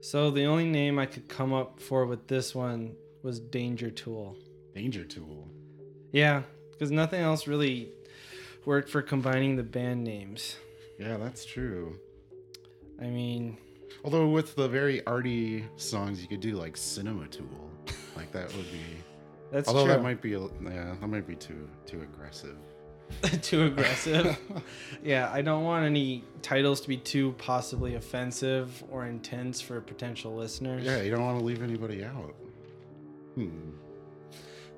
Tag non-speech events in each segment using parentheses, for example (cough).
So the only name I could come up for with this one was Danger Tool. Danger Tool. Yeah, because nothing else really worked for combining the band names. Yeah, that's true. I mean, Although with the very arty songs, you could do like Cinema Tool. Like that would be. that's although true. that might be, a- yeah, that might be too too aggressive. (laughs) too aggressive. yeah, I don't want any titles to be too possibly offensive or intense for potential listeners. Yeah, you don't want to leave anybody out. Hmm.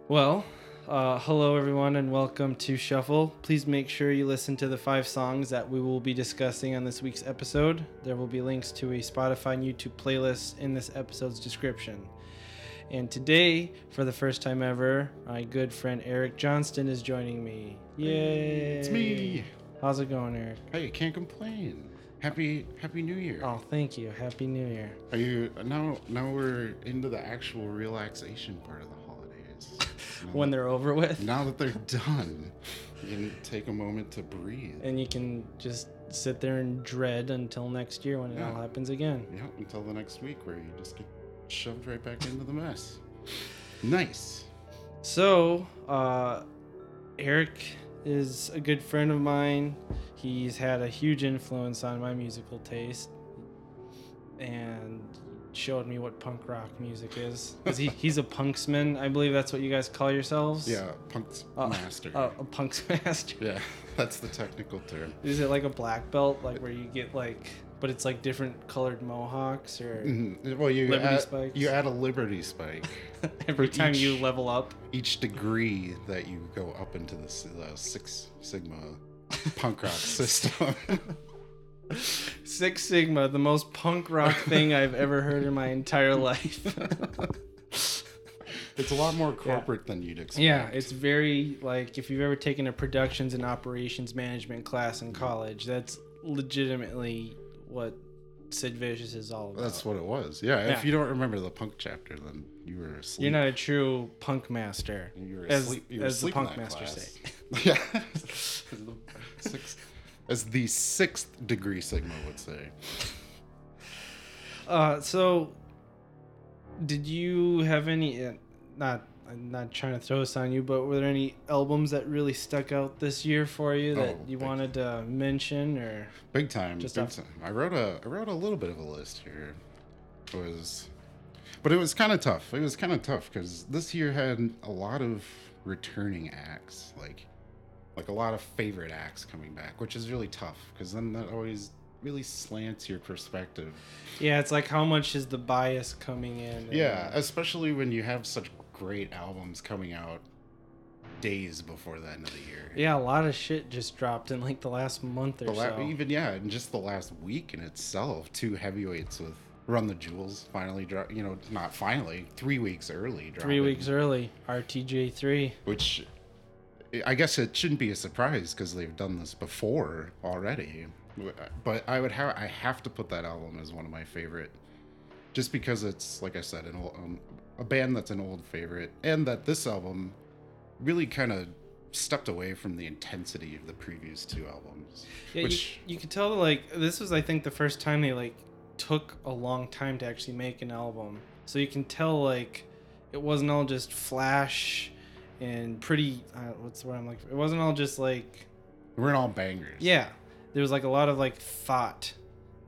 Well, uh, hello everyone and welcome to Shuffle. Please make sure you listen to the five songs that we will be discussing on this week's episode. There will be links to a Spotify and YouTube playlist in this episode's description. And today, for the first time ever, my good friend Eric Johnston is joining me. Yay! It's me. How's it going, Eric? Hey, can't complain. Happy Happy New Year. Oh, thank you. Happy New Year. Are you now? Now we're into the actual relaxation part of the holidays. (laughs) When that- they're over with, now that they're done, you can take a moment to breathe. and you can just sit there and dread until next year when it all happens again. Yeah, until the next week where you just get shoved right back into the mess. Nice. So, uh, Eric is a good friend of mine. He's had a huge influence on my musical taste and showed me what punk rock music is. 'Cause he, he's a punksman. I believe that's what you guys call yourselves. Yeah, punk's Uh, master. Uh, a punk's (laughs) master. yeah, that's the technical term. Is it like a black belt, like where you get like, but it's like different colored mohawks, or Mhm. Well, you Liberty add, spikes? you add a liberty spike (laughs) every time you level up? each degree that you go up into the, the Six Sigma punk rock (laughs) system. Six Sigma, the most punk rock thing I've ever heard in my entire life. (laughs) it's a lot more corporate than you'd expect. yeah, it's very like if you've ever taken a productions and operations management class in college, that's legitimately what Sid Vicious is all about. That's what it was. Yeah, Yeah. if you don't remember the punk chapter, then you were asleep. You're not a true punk master, You were as, asleep. You were as the asleep in punk master masters class. say. (laughs) (laughs) yeah. Six, as the sixth degree Sigma would say. Uh, so did you have any? Uh, not, I'm not trying to throw this on you, but were there any albums that really stuck out this year for you that Oh, you wanted to mention, or Big time. Just big off- time. I wrote a I wrote a little bit of a list here. It was but it was kind of tough. It was kind of tough cuz this year had a lot of returning acts, like like a lot of favorite acts coming back, which is really tough cuz then that always really slants your perspective. yeah, it's like how much is the bias coming in? Yeah, especially when you have such great albums coming out days before the end of the year. yeah, a lot of shit just dropped in like the last month or the la- so. even yeah, in just the last week in itself, two heavyweights with Run the Jewels finally drop. You know, not finally, three weeks early. Three weeks early, RTJ three. which I guess it shouldn't be a surprise because they've done this before already. But I would have I have to put that album as one of my favorite, just because it's like I said, an um, a band that's an old favorite, and that this album really kind of stepped away from the intensity of the previous two albums. Yeah, which you, you could tell like this was I think the first time they like took a long time to actually make an album. So you can tell like it wasn't all just flash and pretty. Uh, what's the word I'm like? It wasn't all just like We weren't all bangers. yeah. There was like a lot of like thought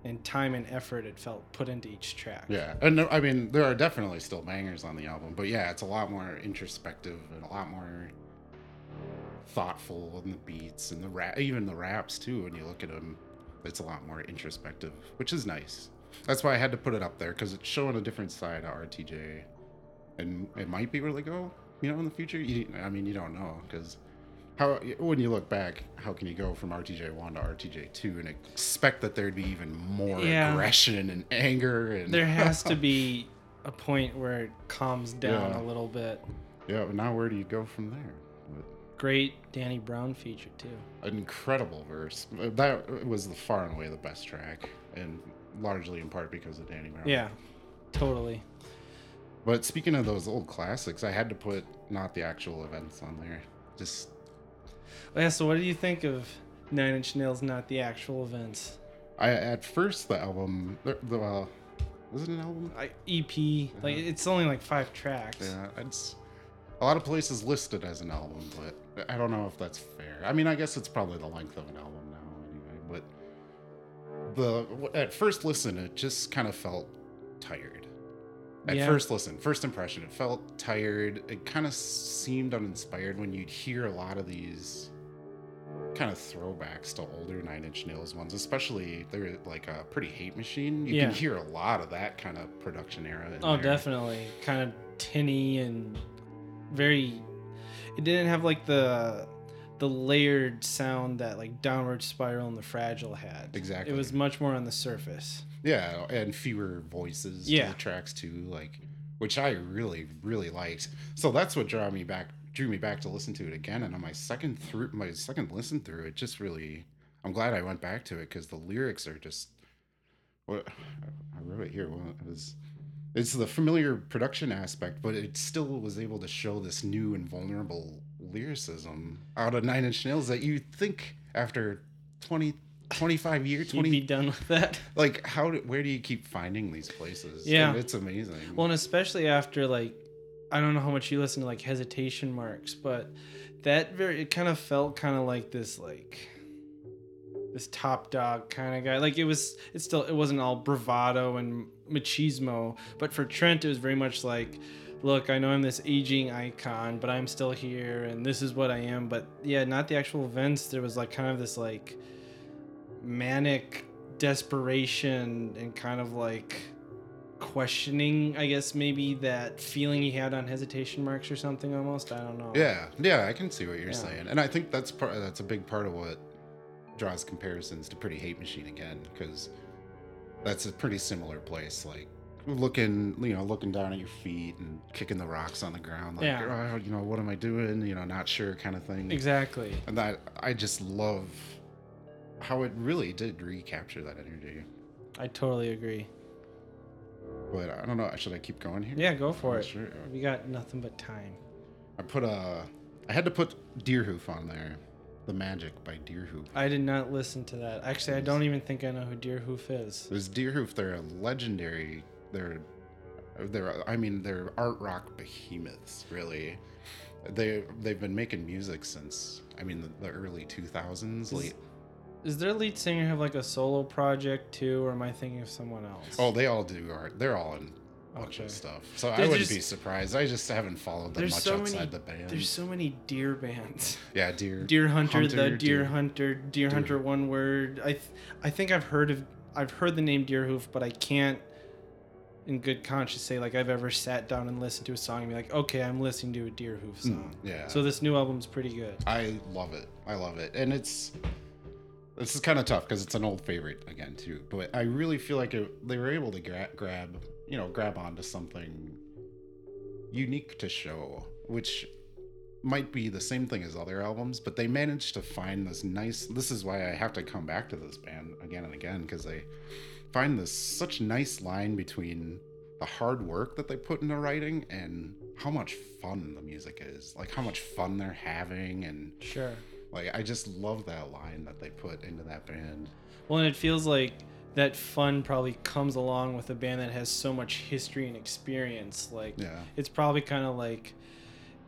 and time and effort it felt put into each track. Yeah, and I mean there are definitely still bangers on the album, but yeah, it's a lot more introspective and a lot more thoughtful in the beats and the rap, even the raps too. When you look at them, it's a lot more introspective, which is nice. That's why I had to put it up there because it's showing a different side of RTJ, and it might be where they go, you know, in the future. You, I mean, you don't know because how when you look back, how can you go from RTJ one to RTJ two and expect that there'd be even more Yeah. aggression and anger and There has to (laughs) be a point where it calms down Yeah. a little bit. Yeah, but now where do you go from there? Great Danny Brown feature too. an incredible verse. That was the far and away the best track, and largely in part because of Danny Brown. Yeah, totally. But speaking of those old classics, I had to put not the actual events on there. Just Yeah, so what do you think of Nine Inch Nails, not the actual events? I at first the album, the, the uh, Is it an album? I, EP. Like it's only like five tracks. Yeah, it's a lot of places listed as an album, but I don't know if that's fair. I mean, I guess it's probably the length of an album now, anyway. But the at first listen, it just kind of felt tired. At Yeah. first listen, first impression, it felt tired. It kind of seemed uninspired when you'd hear a lot of these kind of throwbacks to older Nine Inch Nails ones, especially they're like a pretty hate machine. You Yeah. can hear a lot of that kind of production era. in Oh, there. definitely. Kind of tinny and very. It didn't have like the the layered sound that like Downward Spiral and the Fragile had. Exactly. It was much more on the surface. Yeah, and fewer voices Yeah. to the tracks too, like which I really, really liked. So that's what drew me back drew me back to listen to it again. And on my second through my second listen through, it just really I'm glad I went back to it because the lyrics are just what I wrote it here. Well, it was it's the familiar production aspect, but it still was able to show this new and vulnerable lyricism out of Nine Inch Nails that you think after 20, 25 years, You'd be done with that. (laughs) like how do, where do you keep finding these places Yeah. And it's amazing Well, and especially after like, I don't know how much you listen to like hesitation marks, but that very it kind of felt kind of like this like this top dog kind of guy. Like it was, it still it wasn't all bravado and machismo, but for Trent it was very much like. Look, I know I'm this aging icon, but I'm still here, and this is what I am. But yeah, not the actual events. There was like kind of this like manic desperation and kind of like questioning, I guess maybe that feeling he had on hesitation marks or something almost. I don't know. yeah yeah i can see what you're Yeah. saying and i think that's part that's a big part of what draws comparisons to pretty hate machine again because that's a pretty similar place like looking you know looking down at your feet and kicking the rocks on the ground like Yeah. oh, you know what am i doing you know not sure kind of thing Exactly. and that i just love how it really did recapture that energy I totally agree. but i don't know should i keep going here Yeah, go for Yeah, it. sure. Oh. We got nothing but time. I put a. I had to put Deerhoof on there. The Magic by Deerhoof. I did not listen to that. Actually, I don't even think I know who Deerhoof is. There's Deerhoof. They're a legendary. They're. They're. I mean, they're art rock behemoths. Really. They they've been making music since. I mean, the, the early 2000s. Late. Does their lead singer have like a solo project too, or am I thinking of someone else? Oh, they all do art. They're all in a bunch Okay. of stuff. So I wouldn't just- be surprised. I just haven't followed them much so outside many. the band. There's so many deer bands. (laughs) yeah, Deer. Deerhunter, the Deer, Deer- Hunter, Deer Deer- Hunter, one word. I, th- I think I've heard of, I've heard the name Deerhoof, but I can't, in good conscience, say like I've ever sat down and listened to a song and be like, okay, I'm listening to a Deerhoof song. Mm, yeah. So this new album's pretty good. I love it. I love it, and it's this is kind of tough because it's an old favorite again too. But I really feel like it, they were able to gra- grab, you know, grab onto something unique to show, which might be the same thing as other albums, but they managed to find this nice. This is why I have to come back to this band again and again because they find this such nice line between the hard work that they put into writing and how much fun the music is like how much fun they're having and Sure. Like I just love that line that they put into that band. Well, and it feels like that fun probably comes along with a band that has so much history and experience. Like, Yeah. it's probably kind of like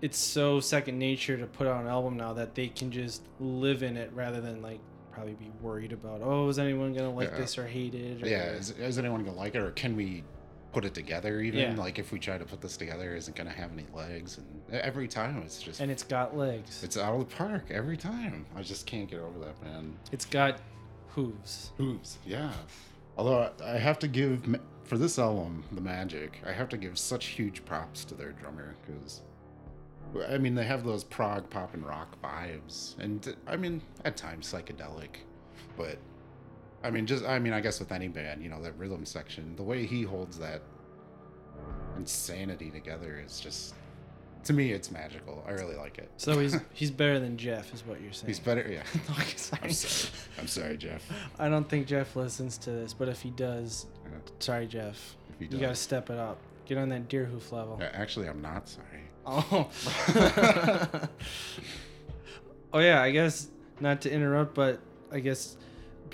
it's so second nature to put out an album now that they can just live in it rather than like probably be worried about oh is anyone gonna like Yeah. this or hate it or, Yeah, is, is anyone gonna like it, or can we put it together? Even Yeah. like if we try to put this together, isn't gonna have any legs? And every time it's just and it's got legs it's out of the park every time. I just can't get over that band. it's got hooves Hooves, yeah. Although I I have to give for this album, The Magic, I have to give such huge props to their drummer because. I mean, they have those prog pop and rock vibes, and I mean, at times psychedelic, but I mean, just I mean, I guess with any band, you know, that rhythm section, the way he holds that insanity together is just, to me, it's magical. I really like it. so he's (laughs) he's better than jeff is what you're saying He's better, yeah. (laughs) Okay, sorry. I'm sorry. I'm sorry, Jeff. (laughs) i don't think jeff listens to this but if he does Yeah, sorry jeff if he does. you gotta step it up get on that Deerhoof level Uh, Actually, I'm not sorry. Oh. oh yeah, I guess not to interrupt, but I guess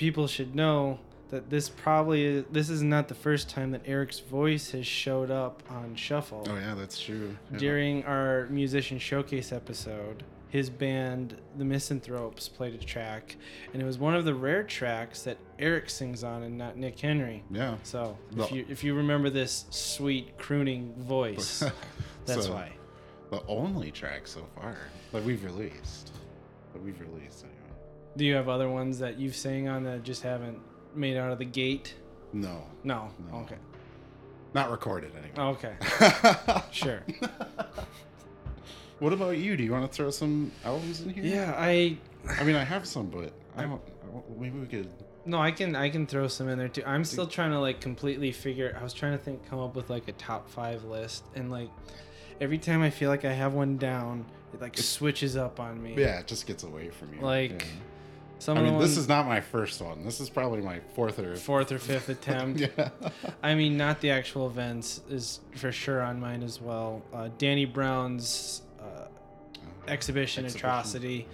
people should know that this probably this is not the first time that Eric's voice has showed up on Shuffle. Oh yeah, that's true. Yeah. During our musician showcase episode, his band, The Misanthropes, played a track, and it was one of the rare tracks that Eric sings on and not Nick Henry. Yeah. So if Well- you if you remember this sweet crooning voice, (laughs) that's So, why. The only track so far that we've released. That we've released anyway. Do you have other ones that you've sang on that just haven't made out of the gate? No. No. No. Okay. Not recorded anyway. Okay. (laughs) Sure. what about you? Do you want to throw some albums in here? Yeah, I I mean, I have some, but I don't. I don't maybe we could. no, I can I can throw some in there too. I'm still trying to like completely figure. I was trying to think, come up with like a top five list, and like every time I feel like I have one down, it like switches up on me. Yeah, it just gets away from you. Like, Yeah. Some I mean, this is not my first one. This is probably my fourth or fourth or fifth attempt. (laughs) yeah. I mean, not the actual events is for sure on mine as well. Uh, Danny Brown's uh, exhibition, Exhibition. Atrocity,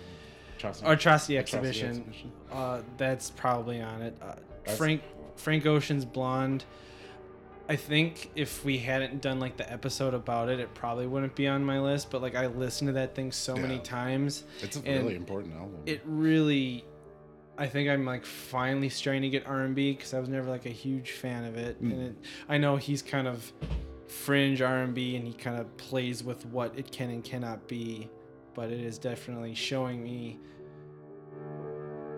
Atrocity, or Atrocity exhibition. Exhibition. Uh, that's probably on it. Uh, Frank Frank Ocean's Blonde. I think if we hadn't done like the episode about it, it probably wouldn't be on my list. But like I listened to that thing so many times, It's a really important album. it really. I think I'm like finally starting to get R&B because I was never like a huge fan of it, Mm. and it, I know he's kind of fringe R&B and he kind of plays with what it can and cannot be, but it is definitely showing me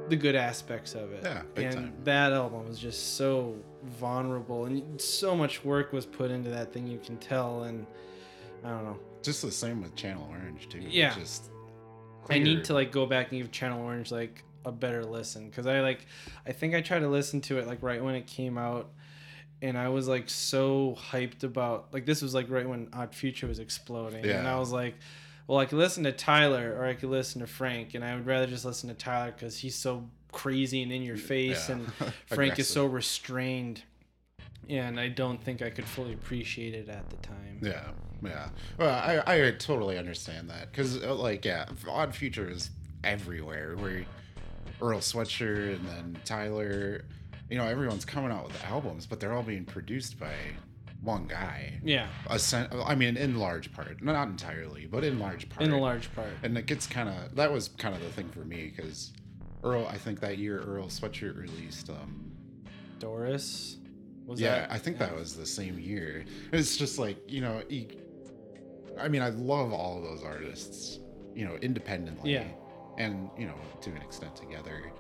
the good aspects of it. Yeah, big and time. that album was just so vulnerable and so much work was put into that thing. You can tell, and I don't know. just the same with Channel Orange too. Yeah. Just I need to like go back and give Channel Orange like a better listen because I like I think I tried to listen to it like right when it came out and I was like so hyped about like this was like right when Odd Future was exploding and I was like well I could listen to Tyler or I could listen to Frank and I would rather just listen to Tyler because he's so crazy and in your face Yeah. and (laughs) Frank is so restrained and I don't think I could fully appreciate it at the time. Yeah, yeah. Well, I I totally understand that because uh, like yeah, Odd Future is everywhere. Where Earl Sweatshirt and then Tyler, you know, everyone's coming out with albums, but they're all being produced by one guy. Yeah, A sen- I mean, in large part, not entirely, but in large part. in a large part. and it gets kind of that was kind of the thing for me because Earl, I think that year Earl Sweatshirt released um Doris was yeah, that I think that was the same year. It's just like you know, he, I mean, I love all of those artists, you know, independently, Yeah. And you know, to an extent together.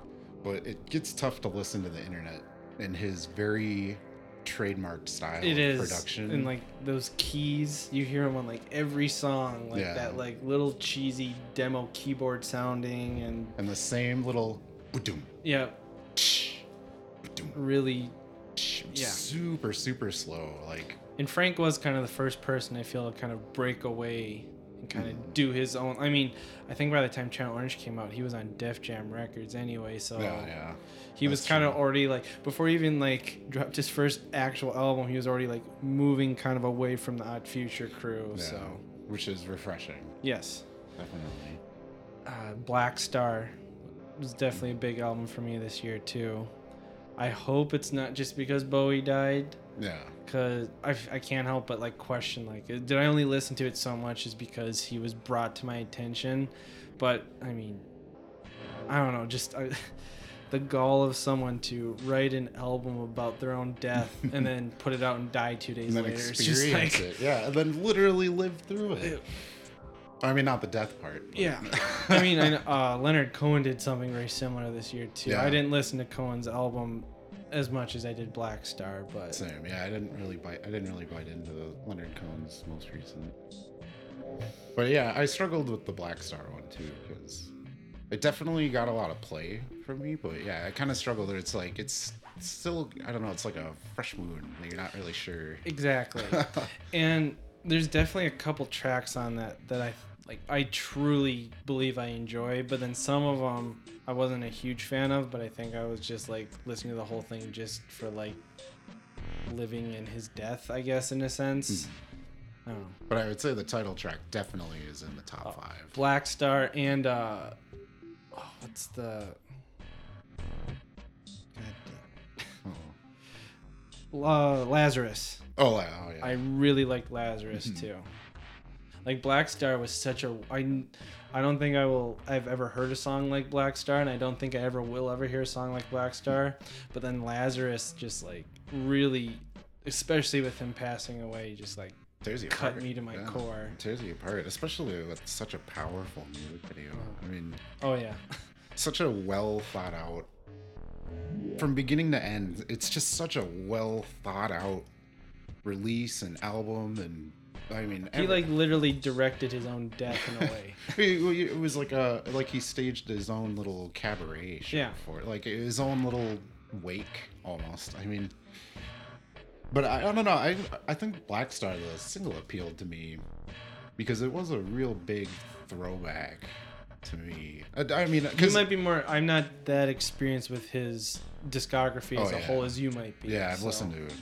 But it gets tough to listen to the internet and his very trademarked style It of is, production. and like those keys, you hear them on like every song, like Yeah. that like little cheesy demo keyboard sounding, and and the same little, ba-doom, yeah, really. Yeah. super super slow. Like And Frank was kind of the first person I feel to kind of break away and kind of do his own. I mean, I think by the time Channel Orange came out, he was on Def Jam Records anyway, so yeah, yeah. he was kind of already like before he even like dropped his first actual album, he was already like moving kind of away from the Odd Future crew. Yeah, So which is refreshing, yes. definitely. uh, Black Star was definitely a big album for me this year too. I hope it's not just because Bowie died, Yeah, because I, I can't help but like question like did I only listen to it so much is because he was brought to my attention, but I mean, I don't know, just I, (laughs) the gall of someone to write an album about their own death (laughs) and then put it out and die two days and then later. Experience just like it. Yeah, and then literally live through it. Ew. I mean, not the death part. but- Yeah, (laughs) I mean, I, uh, Leonard Cohen did something very similar this year too. Yeah. I didn't listen to Cohen's album as much as I did Black Star, but Same. Yeah, I didn't really bite. I didn't really bite into the Leonard Cohen's most recent. But yeah, I struggled with the Black Star one too because it definitely got a lot of play from me. But yeah, I kind of struggled. It's like it's still. I don't know. It's like a fresh moon. Like you're not really sure. exactly. (laughs) and there's definitely a couple tracks on that that I like. I truly believe I enjoy, but then some of them I wasn't a huge fan of. But I think I was just like listening to the whole thing just for like living in his death, I guess, in a sense. I don't know. But I would say the title track definitely is in the top Oh. five. Black Star and uh oh, what's the uh, Lazarus. Oh, oh yeah. I really liked Lazarus Mm-hmm. too. Like Black Star was such a I I don't think I will I've ever heard a song like Black Star and I don't think I ever will ever hear a song like Black Star. But then Lazarus just like really especially with him passing away just like tears you cut apart. me to my Yeah. core. Tears you apart, especially with such a powerful music video. Oh. I mean, Oh yeah. (laughs) such a well thought out from beginning to end. It's just such a well thought out release and album, and I mean, He every- like literally directed his own death in a way. (laughs) It, was like a like he staged his own little cabaret show Yeah. for it, like his own little wake almost. I mean, but I, I don't know. I I think Black Star the single appealed to me because it was a real big throwback to me. I, I mean, you because might be more I'm not that experienced with his discography oh, as Oh, a yeah. whole as you might be. yeah, I've so- listened to.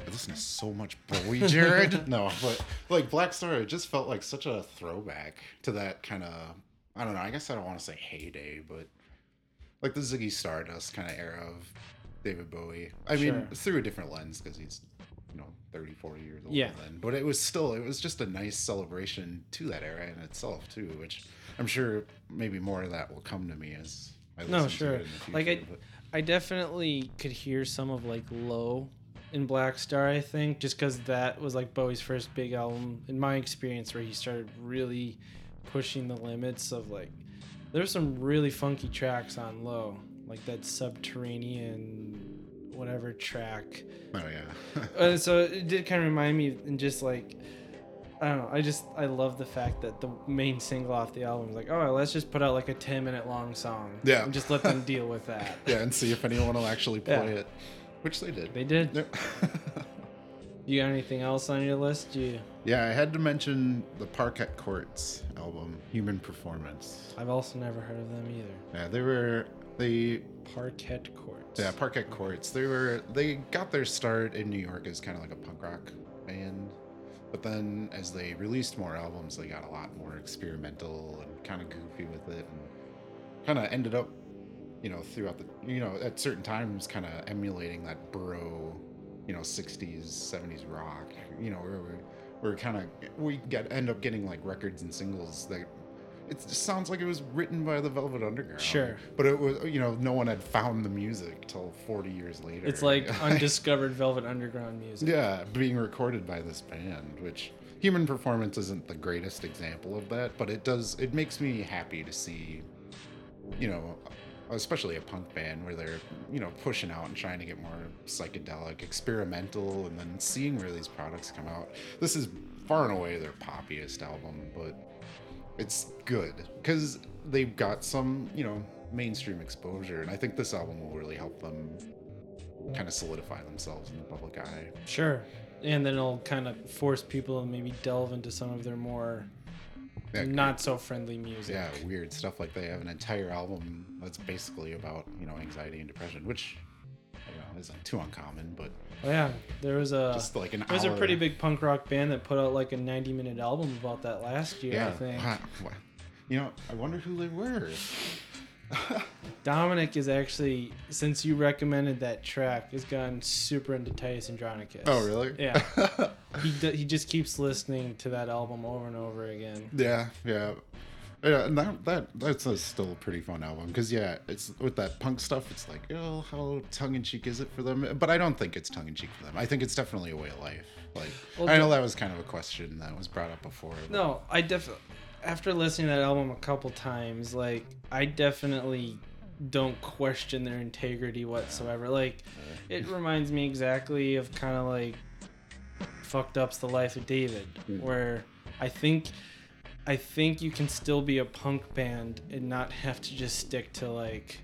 I listen to so much Bowie, Jared. (laughs) no, but like Black Star, it just felt like such a throwback to that kind of. I don't know. I guess I don't want to say heyday, but like the Ziggy Stardust kind of era of David Bowie. I mean, through a different lens because he's, you know, 30, 40 years old Yeah. then. But it was still, it was just a nice celebration to that era in itself too, which I'm sure maybe more of that will come to me as I listen No, to sure. it in the Like. I- but- I definitely could hear some of like low in Black Star. I think just because that was like Bowie's first big album in my experience, where he started really pushing the limits of like. There's some really funky tracks on low, like that subterranean whatever track. oh yeah. (laughs) Uh, so it did kind of remind me, and just like. I don't know. I just I love the fact that the main single off the album is like, oh, let's just put out like a ten minute long song. Yeah. And just let them (laughs) deal with that. yeah, and see if anyone will actually play Yeah. it, which they did. They did. Yep. (laughs) You got anything else on your list? You, yeah, I had to mention the Parquet Courts album, Human Performance. I've also never heard of them either. Yeah, they were they Parquet Courts. yeah Parquet Courts. They were they got their start in New York as kind of like a punk rock band, but then as they released more albums, they got a lot more experimental and kind of goofy with it, and kind of ended up, you know, throughout the you know at certain times kind of emulating that bro, you know, 60s 70s rock. You know, where we're, we're kind of we get end up getting like records and singles that. It just sounds like it was written by the Velvet Underground. Sure. But it was, you know, no one had found the music till 40 years later. It's like (laughs) undiscovered Velvet Underground music. yeah, being recorded by this band, which Human Performance isn't the greatest example of that, but it does, it makes me happy to see, you know, especially a punk band where they're, you know, pushing out and trying to get more psychedelic, experimental, and then seeing where these products come out. This is far and away their poppiest album, but it's good because they've got some, you know, mainstream exposure, and I think this album will really help them kind of solidify themselves in the public eye. Sure. And then it'll kind of force people to maybe delve into some of their more Yeah, not so friendly music. yeah, weird stuff like they have an entire album that's basically about you know anxiety and depression, which you know isn't too uncommon, but Oh, yeah. There was a just like an there was a pretty big punk rock band that put out like a 90 minute album about that last year. yeah. I think. Wow. You know, I wonder who they were. (laughs) Dominic is actually since you recommended that track has gotten super into Titus Andronicus. Oh, really? Yeah. (laughs) he d- he just keeps listening to that album over and over again. Yeah, yeah. Yeah, and that, that that's a still a pretty fun album because yeah, it's with that punk stuff. It's like, oh, how tongue in cheek is it for them? But I don't think it's tongue in cheek for them. I think it's definitely a way of life. Like Well, I know that was kind of a question that was brought up before. but- No, I definitely after listening to that album a couple times, like I definitely don't question their integrity whatsoever. Like it reminds me exactly of kind of like fucked up's the life of David, hmm. where I think I think you can still be a punk band and not have to just stick to like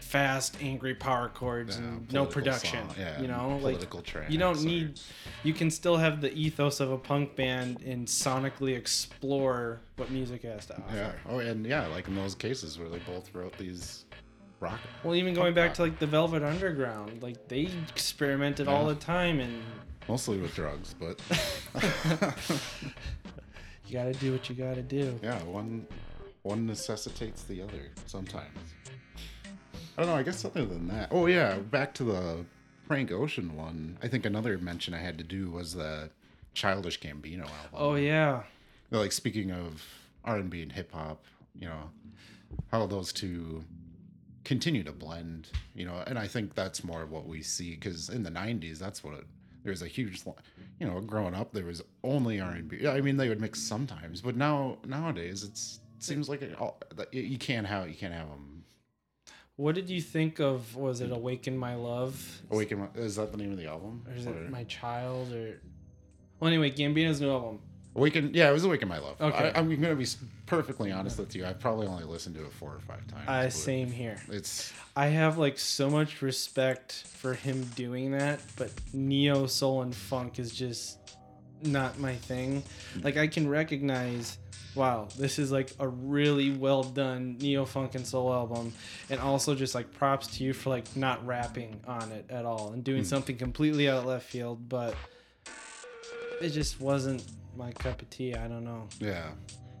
fast, angry power chords Yeah, and no production. yeah, you know, like you don't or- need. You can still have the ethos of a punk band and sonically explore what music has to offer. Yeah. Oh, and yeah, like in those cases where they both wrote these rock. Well, even going back rock. to like the Velvet Underground, like they experimented all the time, and Mostly with drugs, but (laughs) (laughs) you got to do what you got to do. yeah, one one necessitates the other sometimes. I don't know. I guess other than that. Oh yeah, back to the Frank Ocean one, I think another mention I had to do was the Childish Gambino album. Oh yeah. like speaking of r&b and hip-hop you know how those two continue to blend you know and i think that's more of what we see because in the 90s that's what it, there's a huge you know growing up there was only r&b Yeah, i mean they would mix sometimes but now nowadays it's it seems like it all, you can't have you can't have them What did you think of? Was it "Awaken My Love"? awaken My- is that the name of the album or is Or- it "My Child"? Or well, anyway, Gambino's new album. awaken yeah it was awaken my love Okay. I, i'm gonna be perfectly honest with you i've probably only listened to it four or five times Uh, same here. it's I have like so much respect for him doing that, but neo soul and funk is just not my thing. Like I can recognize, wow, this is like a really well done neo funk and soul album, and also just like props to you for like not rapping on it at all and doing hmm. something completely out of left field, but it just wasn't my cup of tea. I don't know. Yeah.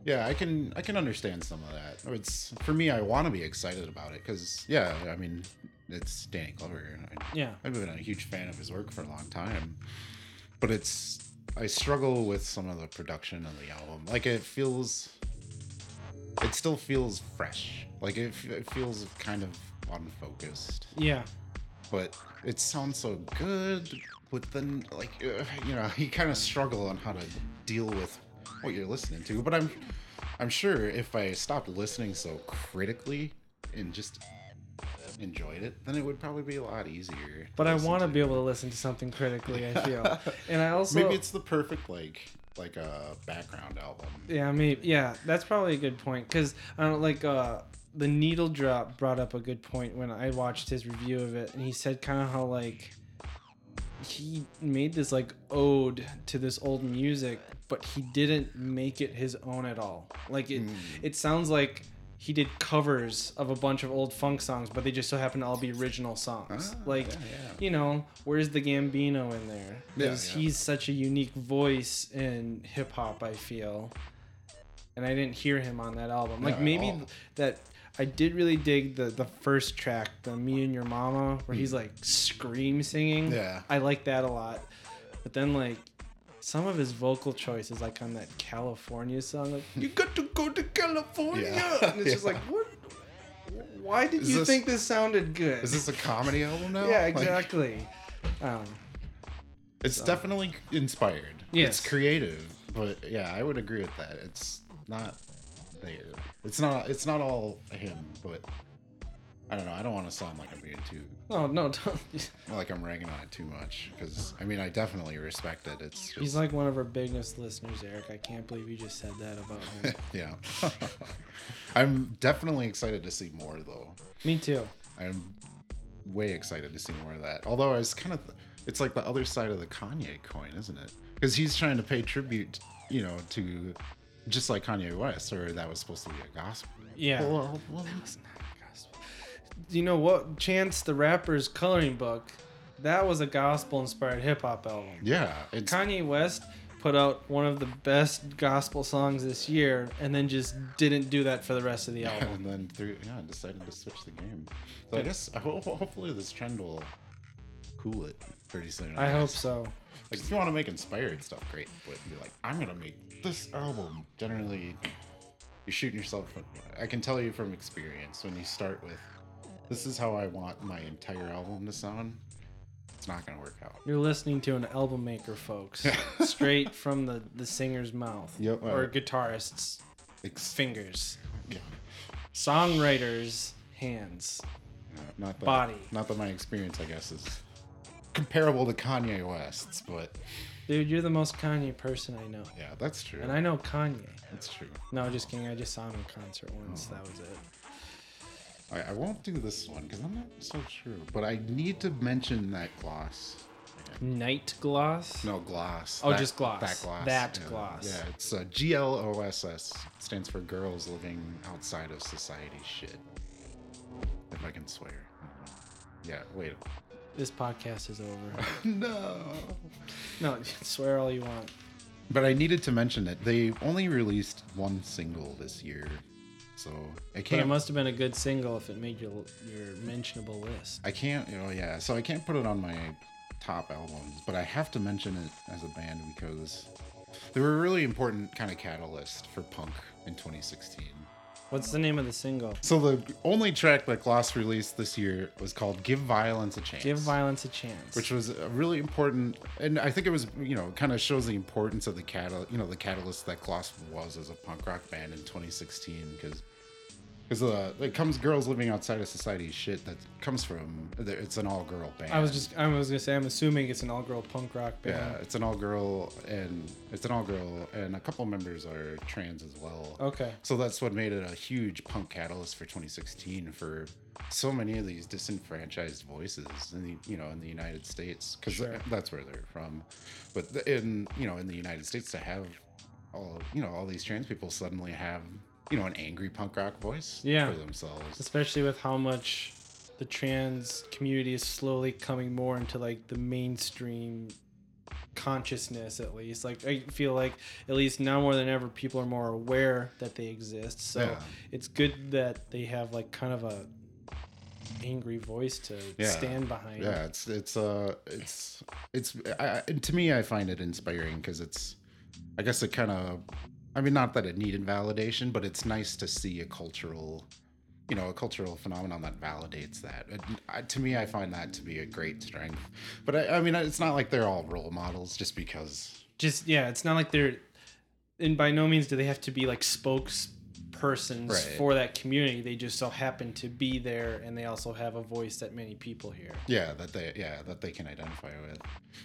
Yeah, I can I can understand some of that. It's for me I want to be excited about it cuz yeah, I mean it's Danny Glover and I, Yeah. I've been a huge fan of his work for a long time. But it's I struggle with some of the production of the album. Like it feels it still feels fresh. Like it, it feels kind of unfocused. Yeah. But it sounds so good but then like uh, you know, (laughs) you kind of struggle on how to deal with what you're listening to. But I'm I'm sure if I stopped listening so critically and just enjoyed it, then it would probably be a lot easier. But I want to be able to listen to something critically. I feel, (laughs) and I also Maybe it's the perfect like like a background album. Yeah, maybe. Yeah, that's probably a good point because I don't like uh the needle drop brought up a good point when I watched his review of it, and he said kind of how like he made this like ode to this old music, but he didn't make it his own at all. Like it, it sounds like he did covers of a bunch of old funk songs, but they just so happen to all be original songs. Ah, like, yeah, yeah. you know, where's the Gambino in there? Because yeah. he's such a unique voice in hip hop. I feel, and I didn't hear him on that album. Like maybe that. I did really dig the the first track, the "Me and Your Mama," where he's like scream singing. Yeah. I like that a lot. But then like some of his vocal choices, like on that California song, like "You got to go to California," Yeah. and it's just (laughs) like, what? Why did Is you this- think this sounded good? Is this a comedy album now? (laughs) yeah, Like, exactly. um, it's definitely inspired. Yes. It's creative, but yeah, I would agree with that. It's not there. It's not it's not all him, but I don't know. I don't want to sound like I'm being too no, no, don't. (laughs) like I'm ragging on it too much because I mean I definitely respect it. It's just He's like one of our biggest listeners, Eric. I can't believe you just said that about him. (laughs) yeah. (laughs) I'm definitely excited to see more though. Me too. I'm way excited to see more of that. Although I was kind of, it's like the other side of the Kanye coin, isn't it? Because he's trying to pay tribute, you know, to just like Kanye West, or that was supposed to be a gospel. Yeah. Well, well, you know what? Chance the Rapper's coloring book. That was a gospel-inspired hip hop album. yeah, it's Kanye West put out one of the best gospel songs this year, and then just didn't do that for the rest of the (laughs) album. and then through yeah, decided to switch the game. So I guess I ho- hopefully this trend will cool it pretty soon. I hope so. Like if you want to make inspired stuff, great. But be like, I'm gonna make this album. Generally, you're shooting yourself. I can tell you from experience when you start with, this is how I want my entire album to sound. It's not gonna work out. You're listening to an album maker, folks, (laughs) straight from the the singer's mouth Yep, or uh, guitarist's Ex- fingers, yeah. songwriter's hands. Uh, not that, Body. Not that my experience, I guess, is comparable to Kanye West's, but Dude, you're the most Kanye person I know, yeah, that's true. and I know Kanye. that's true. No, just kidding. I just saw him in concert once. That was it. I, I won't do this one because I'm not so sure, but I need to mention that gloss. Night Gloss. No, gloss. Oh, just gloss. That gloss. That yeah. gloss. Yeah, it's uh, G L O S S. Stands for Girls Living Outside of Society Shit. If I can swear. Yeah, wait. This podcast is over. (laughs) no. no, (laughs) swear all you want. But I needed to mention that they only released one single this year. So I can't. it must have been a good single if it made your your mentionable list. I can't. You know, yeah. So I can't put it on my top albums, but I have to mention it as a band because they were a really important kind of catalyst for punk in 2016. What's the name of the single? So the only track that Gloss released this year was called "Give Violence a Chance." Give violence a chance. which was a really important and i think it was you know kind of shows the importance of the catal you know the catalyst that Gloss was as a punk rock band in 2016 because because uh, it comes girls living outside of society shit that comes from it's an all-girl band I was just I was gonna say I'm assuming it's an all girl punk rock band. yeah it's an all-girl and it's an all-girl and a couple members are trans as well Okay. so that's what made it a huge punk catalyst for 2016 for so many of these disenfranchised voices in the you know in the United States because Sure. that's where they're from. But in you know in the United States to have all you know all these trans people suddenly have you know an angry punk rock voice Yeah. for themselves. Especially with how much the trans community is slowly coming more into like the mainstream consciousness at least like i feel like at least now more than ever people are more aware that they exist so Yeah. it's good that they have like kind of a angry voice to Yeah. stand behind Yeah, it's it's uh it's it's I, I- and to me I find it inspiring because it's I guess it kind of I mean not that it needed validation, but it's nice to see a cultural you know a cultural phenomenon that validates that. I, to me, I find that to be a great strength. But I, I mean, it's not like they're all role models just because. just yeah it's not like they're and by no means do they have to be like spokespersons Right. for that community they just so happen to be there and they also have a voice that many people hear Yeah, that they yeah that they can identify with.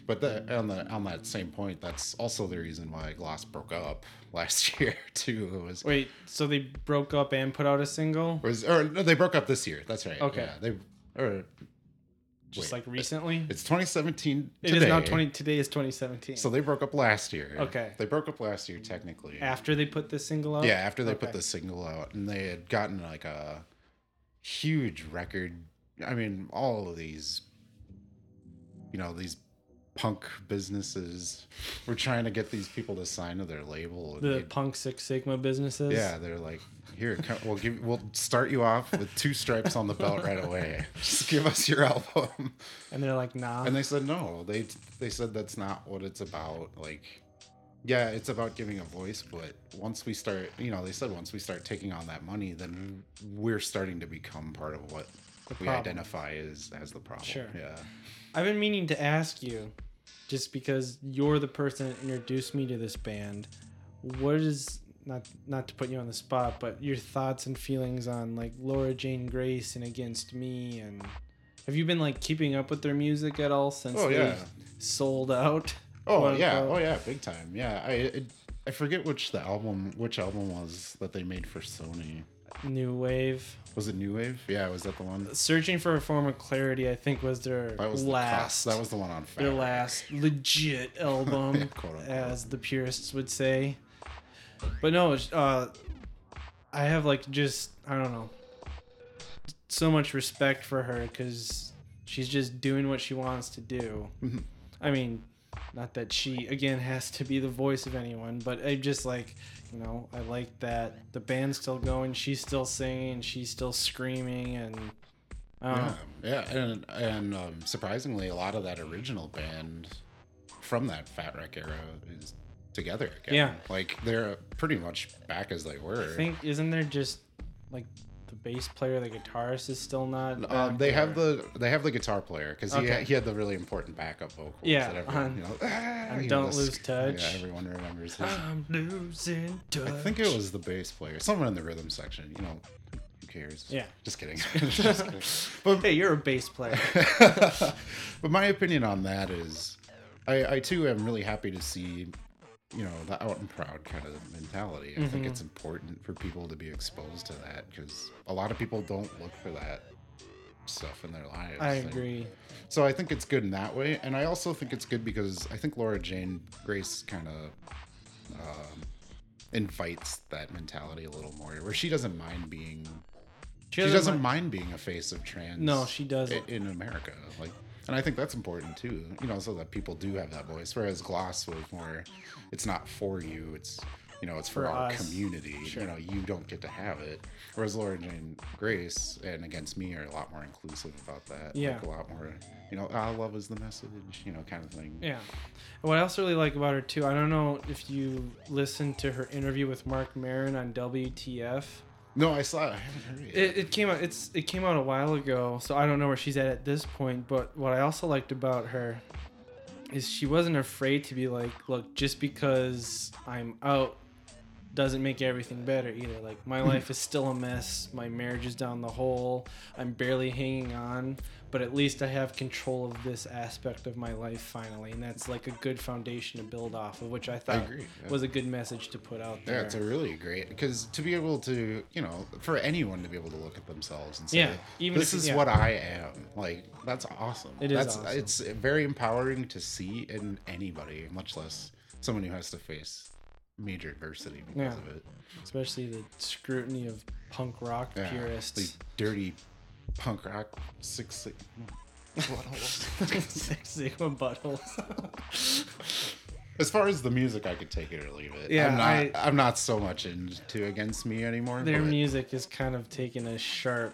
But the, on the on that same point, that's also the reason why Gloss broke up (laughs) last year too. It was wait so they broke up and put out a single was or no, they broke up this year. That's right. Okay. Yeah, they or just wait, like recently it's 2017. It is today. now 20 today is 2017 So they broke up last year. Okay. They broke up last year technically. after they put this single out Yeah, after they put Okay. the single out, and they had gotten like a huge record. I mean, all of these, you know, these punk businesses were trying to get these people to sign to their label. the punk six sigma businesses yeah, they're like, here, come, we'll give, we'll start you off with two stripes on the belt right away. Just give us your album. and they're like nah And they said no. They they said that's not what it's about. Like, yeah, it's about giving a voice, but once we start, you know, they said once we start taking on that money, then we're starting to become part of what we identify as as the problem. Sure. Yeah. I've been meaning to ask you, just because you're the person that introduced me to this band. What is not not to put you on the spot, but your thoughts and feelings on like Laura Jane Grace and Against Me, and have you been like keeping up with their music at all since Oh, they yeah. sold out? Oh yeah. Oh yeah. Big time. Yeah. I it, I forget which the album which album was that they made for Sony. New Wave. Was it New Wave? Yeah. Was that the one? Searching for a Former Clarity, I think was their That was last. cost. That was the one on Fat their last legit album, (laughs) Yeah, as the purists would say. But no, uh, I have like just I don't know, so much respect for her because she's just doing what she wants to do. Mhm. I mean, not that she again has to be the voice of anyone, but I just like you know I like that the band's still going, she's still singing, she's still screaming, and Yeah, yeah, and and um, surprisingly, a lot of that original band from that Fat Wreck era is together again. Yeah. like they're pretty much back as they were. I think isn't there just like the bass player, the guitarist is still not. um, they have the they have the guitar player because he, Okay. had, he had the really important backup vocals. Yeah, that everyone, on- you know, "Ah," you Don't Lose Touch. Yeah, everyone remembers his. I'm losing touch. I think it was the bass player, someone in the rhythm section. You know, who cares? Yeah. just kidding. (laughs) Just kidding. But Hey, you're a bass player. (laughs) but my opinion on that is, I, I too am really happy to see, you know, the out and proud kind of mentality. I think Mhm. it's important for people to be exposed to that because a lot of people don't look for that stuff in their lives. I And agree. So I think it's good in that way, and I also think it's good because I think Laura Jane Grace kind of um, invites that mentality a little more, where she doesn't mind being. She doesn't, mind- mind being a face of trans. No, she doesn't. in America. Like, and I think that's important too. You know, so that people do have that voice. Whereas Gloss was more, it's not for you. It's you know, it's for, For our us. community. Sure. You know, you don't get to have it. Whereas Laura Jane Grace and Against Me are a lot more inclusive about that. Yeah. Like a lot more, you know, ah, love is the message, you know, kind of thing. Yeah. What I also really like about her too, I don't know if you listened to her interview with Marc Maron on WTF. No, I saw it. I haven't heard it. It, it came out. It's it came out a while ago, so I don't know where she's at at this point. But what I also liked about her is she wasn't afraid to be like, look, just because I'm out doesn't make everything better either. Like my (laughs) life is still a mess. My marriage is down the hole. I'm barely hanging on, but at least I have control of this aspect of my life finally, and that's like a good foundation to build off of, which I thought agree, yeah. was a good message to put out there. Yeah, it's a really great because to be able to, you know, for anyone to be able to look at themselves and say, Yeah, even "This if- is yeah. what I am," like that's awesome. It is That's awesome. it's very empowering to see in anybody, much less someone who has to face major adversity because Yeah. of it. especially the scrutiny of punk rock Yeah, purists. these dirty punk rock six. six (laughs) Six Sigma buttholes. (laughs) as far as the music, I could take it or leave it. Yeah, I'm not. I- I, am not so much into against me anymore. Their but- music is kind of taking a sharp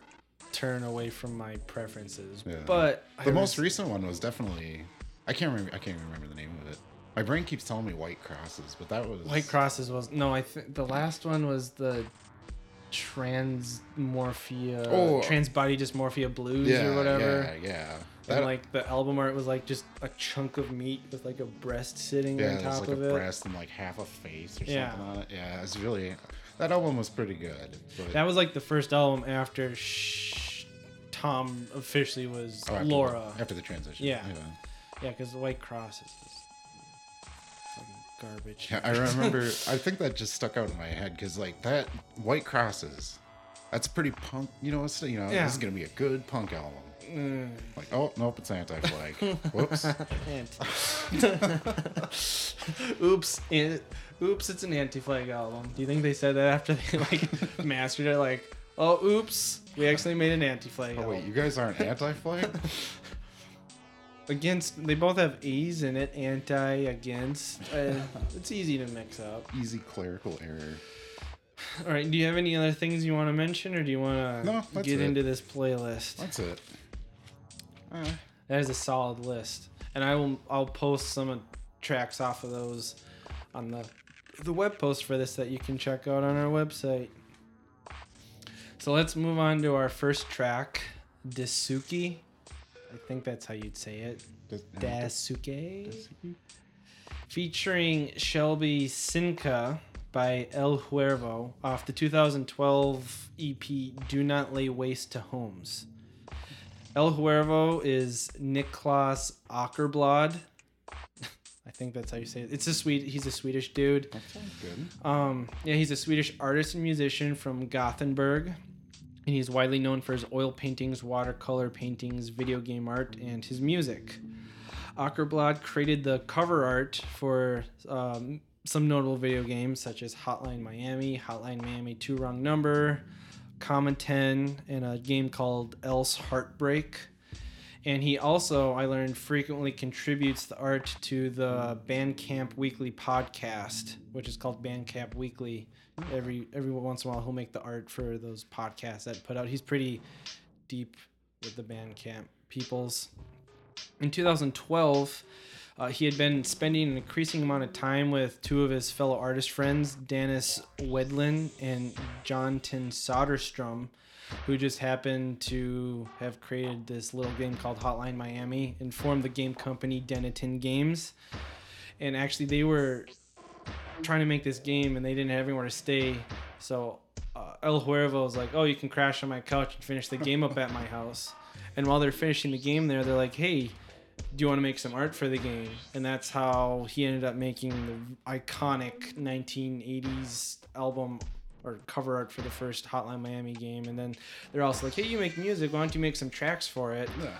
turn away from my preferences. Yeah. But I The most res- recent one was definitely I can't remember I can't even remember the name of it. My brain keeps telling me White Crosses, but that was White Crosses was no. I think the last one was the transmorphia, Oh. trans body dysmorphia blues yeah, or whatever. Yeah, yeah. And like the album art was like just a chunk of meat with like a breast sitting yeah, on top like of a breast and like half a face or Yeah. something on it. Yeah, it's really that album was pretty good. But That was like the first album after Shh, Tom officially was oh, after Laura. the, after the transition. Yeah. Yeah, because the White Crosses was fucking garbage. Yeah, I remember. I think that just stuck out in my head because like that White Crosses, that's pretty punk. You know, it's you know Yeah. this is gonna be a good punk album. Mm. Like, oh nope, it's anti-flag. Whoops. And- (laughs) oops, and, oops! It's an anti-flag album. Do you think they said that after they like (laughs) mastered it? Like, oh, oops, we actually made an anti-flag Oh album. wait, you guys aren't anti-flag? (laughs) Against, they both have A's in it. Anti, against. Uh, (laughs) it's easy to mix up. Easy clerical error. All right. Do you have any other things you want to mention, or do you want No, to that's get it. into this playlist? That's it. Uh, That is a solid list, and I will I'll post some of- tracks off of those on the the web post for this that you can check out on our website. So let's move on to our first track, Dasuki. I think that's how you'd say it. Dasuke. Featuring Shelby Sinka by El Huervo off the 2012 EP Do Not Lay Waste to Homes. El Huervo is Niklas Ackerblad. (laughs) I think that's how you say it. It's a sweet. He's a Swedish dude. That sounds good. Um, yeah, he's a Swedish artist and musician from Gothenburg, and he's widely known for his oil paintings, watercolor paintings, video game art, and his music. Ackerblad created the cover art for um, some notable video games such as Hotline Miami, Hotline Miami Two Wrong Number, Common 10, and a game called Else Heartbreak. And he also, I learned, frequently contributes the art to the Bandcamp Weekly podcast, which is called Bandcamp Weekly. Every every once in a while, he'll make the art for those podcasts that put out. He's pretty deep with the Bandcamp peoples. In 2012, uh, he had been spending an increasing amount of time with two of his fellow artist friends, Dennis Wedlin and Jonathan Soderstrom, who just happened to have created this little game called Hotline Miami and formed the game company Deniton Games. And actually, they were trying to make this game and they didn't have anywhere to stay. So uh, El Huervo was like, "Oh, you can crash on my couch and finish the game up at my house." And while they're finishing the game there, they're like, "Hey, do you want to make some art for the game?" And that's how he ended up making the iconic 1980s album or cover art for the first Hotline Miami game. And then they're also like, "Hey, you make music. Why don't you make some tracks for it?" Yeah.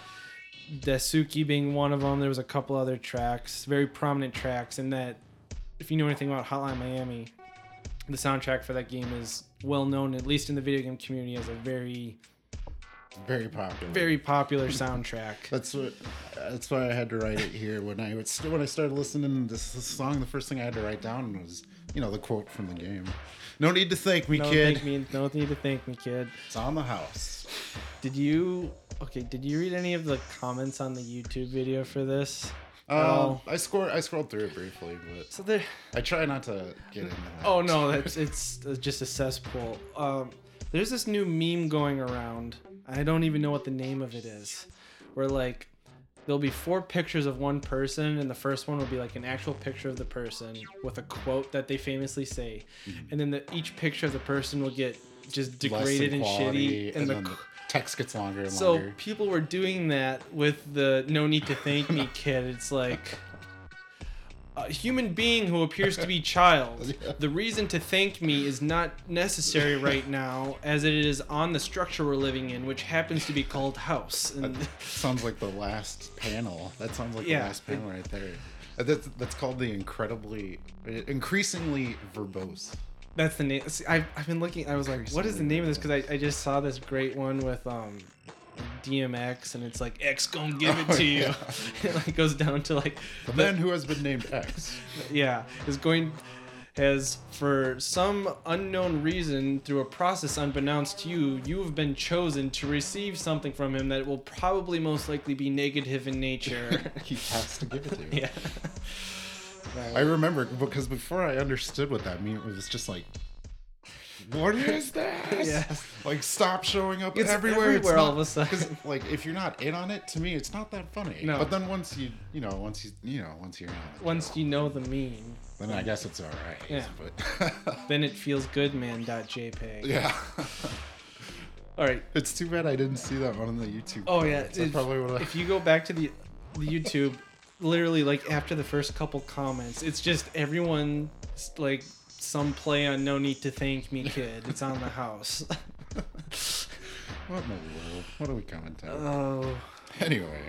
Dasuki being one of them. There was a couple other tracks, very prominent tracks, and that if you know anything about Hotline Miami, the soundtrack for that game is well known, at least in the video game community, as a very Very popular. Very popular soundtrack. That's what. That's why I had to write it here. When I when I started listening to this, this song, the first thing I had to write down was, you know, the quote from the game. No need to thank me, no, kid. thank me, no need to thank me, kid. It's on the house. Did you? Okay. Did you read any of the comments on the YouTube video for this? Oh. I scored. I scrolled through it briefly, but So there. I try not to get into that. Oh no, that's it's uh, just a cesspool. Um, there's this new meme going around. I don't even know what the name of it is. Where like there'll be four pictures of one person, and the first one will be like an actual picture of the person with a quote that they famously say, mm-hmm. and then the, each picture of the person will get just. Degraded and quality, shitty, and, the, then the text gets longer and so longer. people were doing that with the "No Need to Thank Me" (laughs) kid. It's like a human being who appears to be child. (laughs) The reason to thank me is not necessary right now, as it is on the structure we're living in, which happens to be called house. And Sounds like the last panel. That sounds like Yeah. the last panel right there. That's that's called the incredibly, increasingly verbose. That's the name. see, I've, I've been looking. I was like, what is the name of this? Because I, I just saw this great one with um. DMX and it's like X gonna give it Oh, to you. yeah. (laughs) it like goes down to like The man who has been named X. (laughs) yeah, is going has for some unknown reason through a process unbeknownst to you, you have been chosen to receive something from him that will probably most likely be negative in nature. (laughs) he has to give it to you. Yeah. I remember because before I understood what that meant, it was just like, what is (laughs) this? Yes. Like, stop showing up It's everywhere. It's everywhere all not- of a sudden. like, if you're not in on it, to me, it's not that funny. No. But then once you, you know, once you, you know, once you're in on it, Once you know the meme, then I guess it's all right. Yeah. But (laughs) then it feels good, man. .jpg. yeah. (laughs) All right. It's too bad I didn't see that one on the YouTube. Oh yeah. if- probably would if you go back to the the YouTube, literally like after the first couple comments, it's just everyone like some play on "No Need to Thank Me, Kid." It's on the house. (laughs) What in the world? What are we commenting? On? Oh, anyway,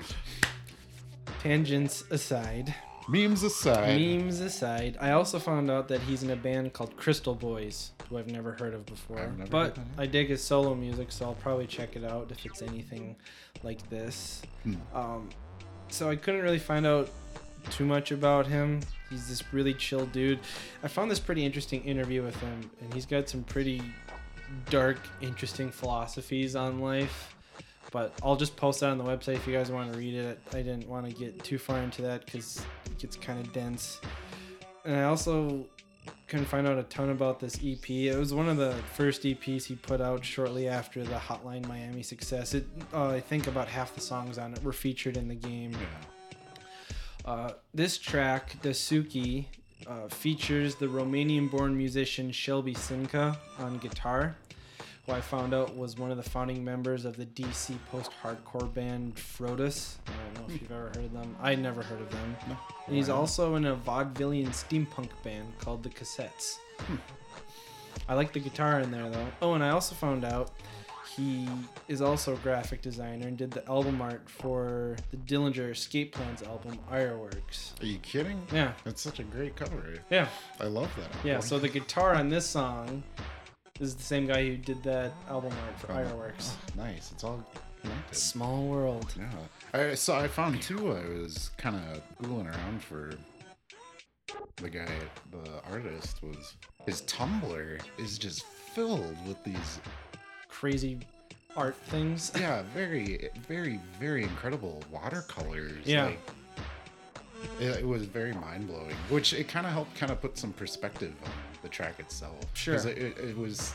tangents aside, memes aside. memes aside, I also found out that he's in a band called Crystal Boys, who I've never heard of before. But. I dig his solo music, so I'll probably check it out if it's anything like this. Hmm. Um, so I couldn't really find out too much about him. He's this really chill dude. I found this pretty interesting interview with him, and he's got some pretty dark, interesting philosophies on life. But I'll just post that on the website if you guys want to read it. I didn't want to get too far into that because it gets kind of dense. And I also couldn't find out a ton about this EP. It was one of the first EPs he put out shortly after the Hotline Miami success. It, uh, I think about half the songs on it were featured in the game. Yeah. Uh, this track, Dasuki, uh, features the Romanian-born musician Shelby Sinka on guitar, who I found out was one of the founding members of the DC post-hardcore band Frodus. I don't know if hmm. you've ever heard of them. I never heard of them. No. And he's also in a vaudevillian steampunk band called the Cassettes. Hmm. I like the guitar in there though. Oh, and I also found out he is also a graphic designer and did the album art for the Dillinger Escape Plans album, Ironworks. Are you kidding? Yeah, That's such a great cover. yeah, I love that. yeah. So the guitar on this song is the same guy who did that album art for Ironworks. oh, nice. It's all connected. Small world. Yeah. I saw. I found too. I was kind of googling around for the guy, the artist was his Tumblr is just filled with these Crazy art things. (laughs) yeah very very very incredible watercolors Yeah. like, it, it was very mind-blowing which it kind of helped kind of put some perspective on the track itself. Sure. it, it, it was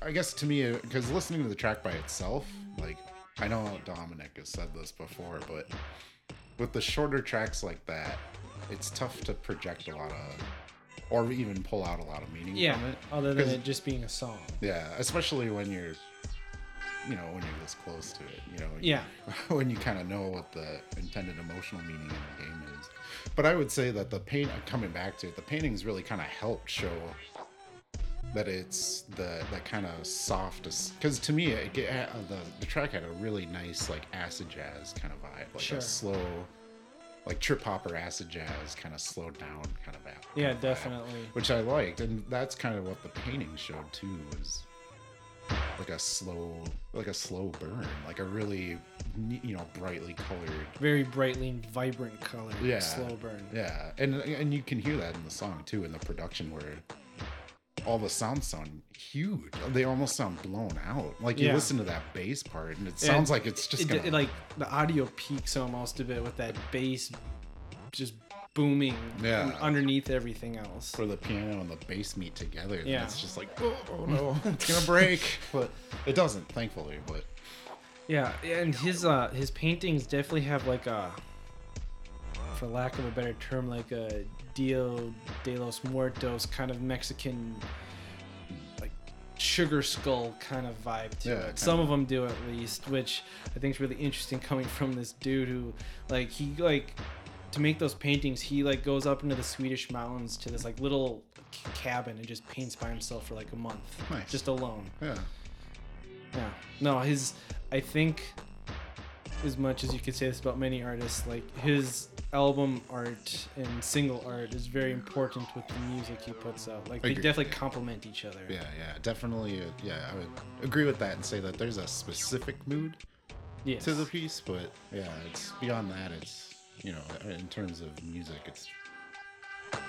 i guess to me because listening to the track by itself like i know dominic has said this before but with the shorter tracks like that it's tough to project a lot of or even pull out a lot of meaning Yeah, from it other than it just being a song. yeah, especially when you're, you know, when you're this close to it. You know. when you- Yeah. (laughs) when you kind of know what the intended emotional meaning in the game is. But I would say that the paint, coming back to it, the paintings really kind of helped show that it's the that kind of softest. Because to me, it, get- uh, the the track had a really nice like acid jazz kind of vibe, like Sure. a slow. Like trip hopper acid jazz, kind of slowed down, kind of vibe. Yeah, of vibe definitely. which I liked, and that's kind of what the painting showed too. Was like a slow like a slow burn, like a really you know brightly colored. Very brightly and vibrant color. Yeah. Slow burn. Yeah, and and you can hear that in the song too in the production where all the sounds sound huge. They almost sound blown out. Like you Yeah. listen to that bass part and it sounds like it's just it, gonna, it, like the audio peaks almost a bit with that bass just booming Yeah. underneath everything else. where the piano and the bass meet together. and Yeah. it's just like oh, oh no, (laughs) it's gonna break. But it doesn't, thankfully. But Yeah, and his uh his paintings definitely have like a for lack of a better term like a Dio de los Muertos kind of Mexican like sugar skull kind of vibe to Yeah, it. Some of. of them do at least, which I think is really interesting coming from this dude who like he like to make those paintings he like goes up into the Swedish mountains to this like little c- cabin and just paints by himself for like a month Nice. just alone. yeah, Yeah. No, his. I think, as much as you could say this about many artists, like his album art and single art is very important with the music he puts out. Like they definitely complement each other. yeah, yeah, definitely. Yeah, I would agree with that and say that there's a specific mood Yes. to the piece, but yeah, it's beyond that. It's you know, in terms of music, it's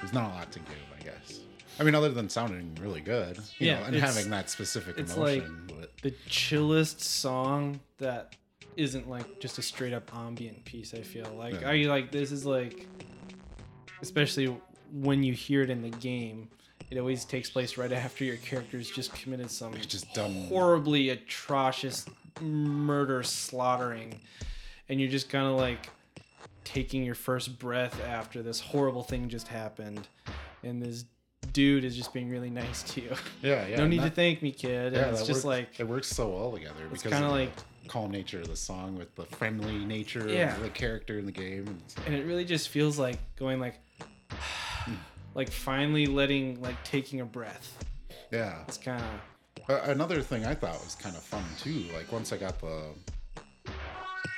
there's not a lot to give, I guess. I mean, other than sounding really good, you Yeah, know, and having that specific it's like- but the chillest song that isn't like just a straight up ambient piece. I feel like Yeah. I like this is like, especially when you hear it in the game. It always takes place right after your character's just committed some just done- horribly atrocious murder slaughtering, and you're just kind of like taking your first breath after this horrible thing just happened, and this dude is just being really nice to you. (laughs) yeah, yeah, no need to thank me, kid. Yeah, and it's just works- like it works so well together It's because kinda of the like- calm nature of the song with the friendly nature Yeah. of the character in the game. And it's- and it really just feels like going like (sighs) like finally letting like taking a breath yeah. it's kind of Uh, another thing I thought was kind of fun too. Like once I got the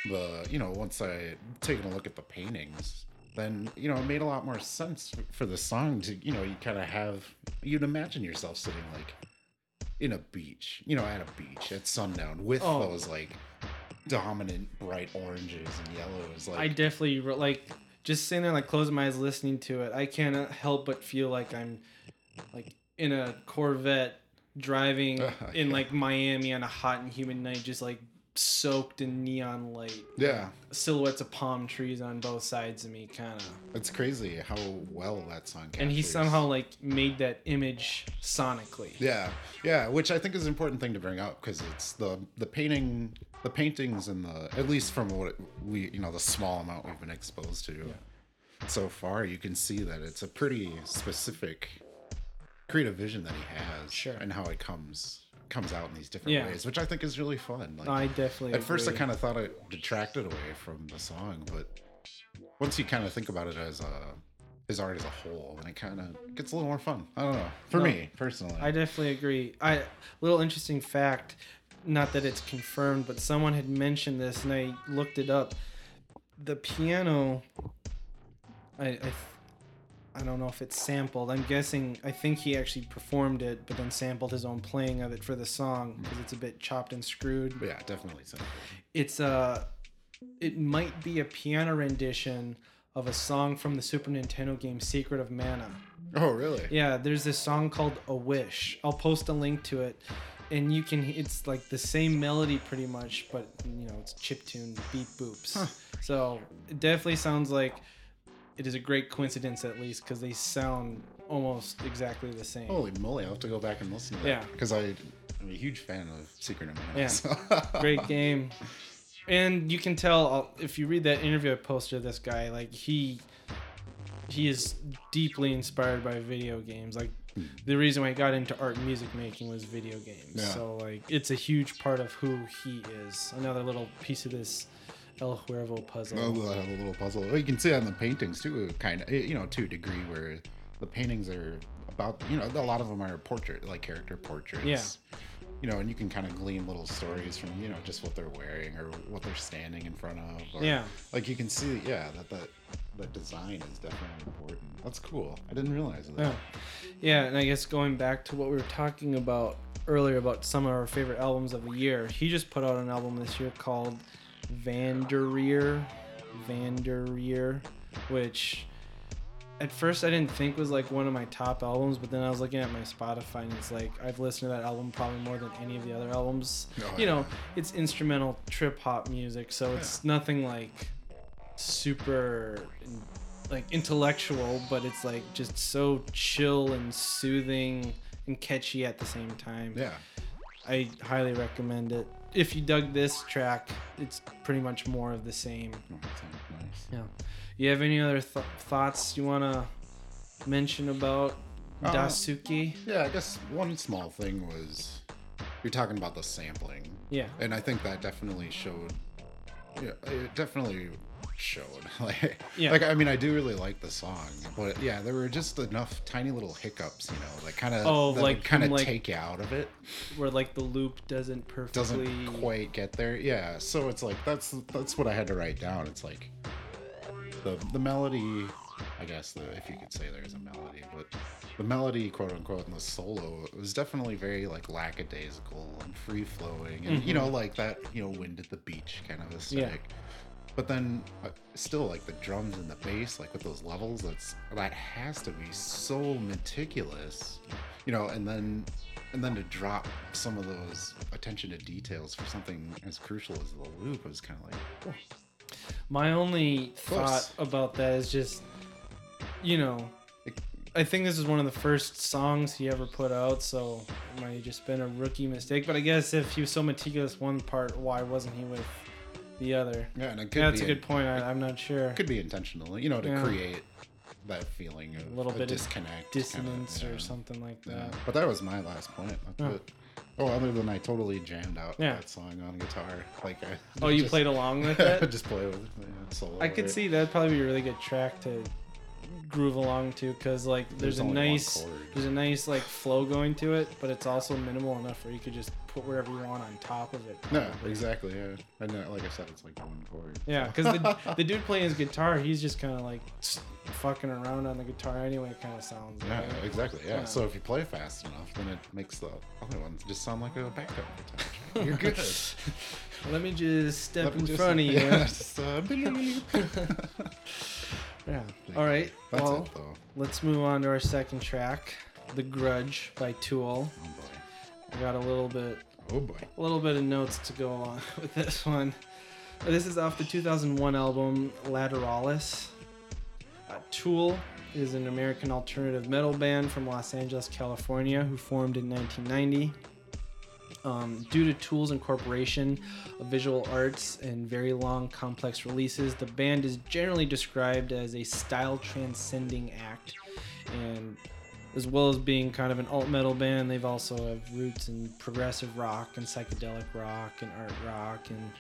the you know once I taken a look at the paintings, then you know it made a lot more sense for the song to you know you kind of have you'd imagine yourself sitting like in a beach, you know, at a beach at sundown with Oh. those like dominant bright oranges and yellows. Like i definitely like just sitting there like closing my eyes listening to it i cannot uh, help but feel like i'm like in a corvette driving (laughs) in Yeah. like miami on a hot and humid night just like soaked in neon light. Yeah, silhouettes of palm trees on both sides of me kind of it's crazy how well that song. and he somehow like made that image sonically. Yeah, yeah, which I think is an important thing to bring up because it's the the painting, the paintings, and the at least from what we you know the small amount we've been exposed to so far, you can see that it's a pretty specific creative vision that he has, Sure. and how it comes comes out in these different Yeah. ways, which I think is really fun. Like, i definitely at first, I kind of thought it detracted away from the song, but once you kind of think about it as a his art as a whole, and it kind of gets a little more fun. I don't know. For No, me personally, I definitely agree. I little interesting fact, not that it's confirmed, but someone had mentioned this and I looked it up. The piano I I, I don't know if it's sampled. I'm guessing I think he actually performed it but then sampled his own playing of it for the song because it's a bit chopped and screwed. Yeah, definitely. So. It's a it might be a piano rendition of a song from the Super Nintendo game Secret of Mana. Oh, really? Yeah, there's this song called A Wish. I'll post a link to it. And you can, it's like the same melody pretty much, but you know, it's chip tune, beep boops. Huh. So it definitely sounds like it is a great coincidence at least because they sound almost exactly the same. Holy moly! I'll have to go back and listen to that. Yeah. Because I, I'm a huge fan of Secret of Mana. Yeah. so- (laughs) Great (laughs) game. And you can tell uh, if you read that interview I posted of this guy, like he he is deeply inspired by video games. Like the reason why he got into art and music making was video games. Yeah. So like it's a huge part of who he is. Another little piece of this El Huervo puzzle. Oh, we'll have a little puzzle. Well, you can see on the paintings too, kind of, eh, you know, to a degree where the paintings are about, you know, a lot of them are portrait, like character portraits. Yeah. You know, and you can kind of glean little stories from, you know, just what they're wearing or what they're standing in front of. Or, Yeah. Like you can see, yeah, that that that design is definitely important. That's cool. I didn't realize that. Yeah. Yeah, and I guess going back to what we were talking about earlier about some of our favorite albums of the year. He just put out an album this year called Vandereer, Vandereer, which at first I didn't think was like one of my top albums, but then I was looking at my Spotify and it's like I've listened to that album probably more than any of the other albums. Oh, you know, it's instrumental trip hop music, so it's nothing like super like intellectual, but it's like just so chill and soothing and catchy at the same time. Yeah. I highly recommend it. If you dug this track, it's pretty much more of the same. Oh, nice. Yeah. You have any other th- thoughts you want to mention about Uh, Dasuki? Yeah, I guess one small thing was you're talking about the sampling, Yeah. and I think that definitely showed. Yeah, it definitely showed. (laughs) Like, Yeah. like I mean, I do really like the song, but yeah, there were just enough tiny little hiccups, you know, that kind of Oh, like kind of like- take you out of it. Where like the loop doesn't perfectly. Doesn't quite get there. Yeah, so it's like that's that's what I had to write down. It's like the the melody. I guess the, if you could say there's a melody, but the melody, quote unquote, in the solo it was definitely very like lackadaisical and free flowing, and you mm-hmm. know, like that, you know, wind at the beach kind of aesthetic. But then, uh, still, like the drums and the bass, like with those levels, that's that has to be so meticulous, you know. And then, and then to drop some of those attention to details for something as crucial as the loop was kind of like, oh, My only thought about that is just, you know, it- I think this is one of the first songs he ever put out, so it might have just been a rookie mistake. But I guess if he was so meticulous one part, why wasn't he with the other? yeah, and it could Yeah, that's be a good point. I, I'm not sure. could be intentional, you know, to Yeah. create that feeling of A little bit of disconnect, kinda, Dissonance yeah. or something like Yeah, that. but that was my last point. Oh. Oh, other than I totally jammed out Yeah. that song on guitar. Like, I (laughs) Oh, you just- played along with (laughs) it? I just play with it. Yeah, solo I could it. see that'd probably be a really good track to groove along to because like there's, There's a nice there's a nice like flow going to it but it's also minimal enough where you could just put wherever you want on top of it No, exactly. Yeah, and uh, like I said, it's like one chord. yeah because the, (laughs) the dude playing his guitar he's just kind of like fucking around on the guitar anyway It kind of sounds Yeah, right? exactly. Yeah. Yeah. So if you play fast enough, then it makes the other ones just sound like a backup guitar. You're good. (laughs) let me just step Let in just- front of you (laughs) yeah, yeah, just, uh, all right That's well it, though. let's move on to our second track the grudge by tool Oh boy. I got a little bit Oh boy. a little bit of notes to go on (laughs) with this one. This is off the 2001 album Lateralis. Uh, Tool is an American alternative metal band from Los Angeles, California, who formed in 1990. Um, due to Tool's incorporation of visual arts and very long, complex releases, the band is generally described as a style transcending act. And as well as being kind of an alt metal band, they've also have roots in progressive rock and psychedelic rock and art rock and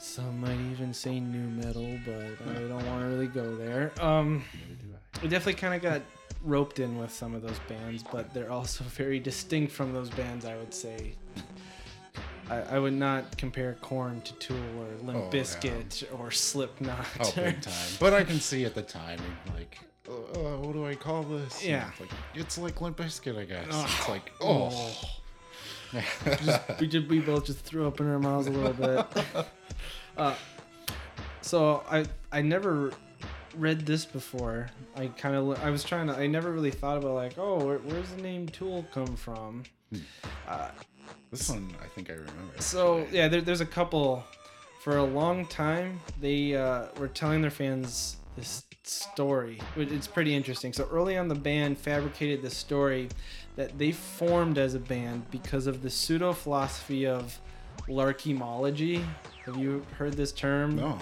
some might even say new metal, but I don't want to really go there. Um, Neither do I. we definitely kind of got roped in with some of those bands, but they're also (laughs) very distinct from those bands. I would say. I, I would not compare Corn to Tool or Limp Oh, yeah. Bizkit or Slipknot. Oh, big (laughs) time. But I can see at the time, like, uh, uh, what do I call this? And Yeah. It's like, it's like Limp Bizkit, I guess. Oh. It's like, oh. (laughs) we just we both just threw up in our mouths a little bit. (laughs) Uh, so I I never read this before. I kind of I was trying to I never really thought about like oh where, where's the name Tool come from. Uh, this one, I think I remember. so yeah, there, there's a couple. For a long time, they uh, were telling their fans this story. It's pretty interesting. So early on, the band fabricated the story that they formed as a band because of the pseudo philosophy of larkymology. Have you heard this term? No.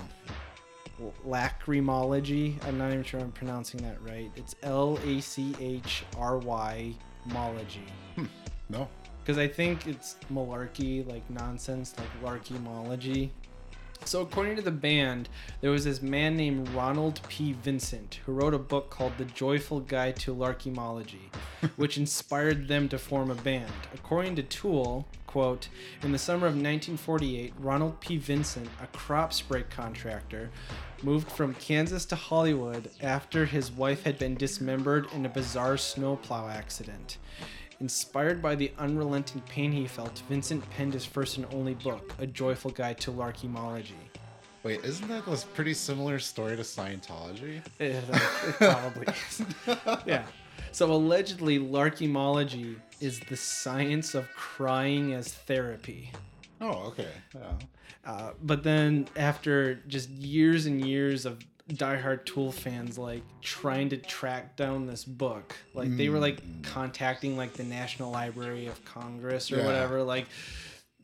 Lachrymology. I'm not even sure I'm pronouncing that right. It's L A C H R Y mology hmm. No. because I think it's malarkey, like nonsense, like larkymology. So, according to the band, there was this man named Ronald P. Vincent who wrote a book called The Joyful Guide to Larkymology, (laughs) which inspired them to form a band. According to Tool, quote, in the summer of 1948, Ronald P. Vincent, a crop spray contractor, moved from Kansas to Hollywood after his wife had been dismembered in a bizarre snowplow accident. Inspired by the unrelenting pain he felt, Vincent penned his first and only book, A Joyful Guide to Larkymology. Wait, isn't that a pretty similar story to Scientology? It, it probably is. (laughs) yeah. So allegedly, larkymology is the science of crying as therapy. Oh, okay. Yeah. Uh, but then after just years and years of diehard Tool fans like trying to track down this book, like they were like contacting like the National Library of Congress or Yeah. whatever, like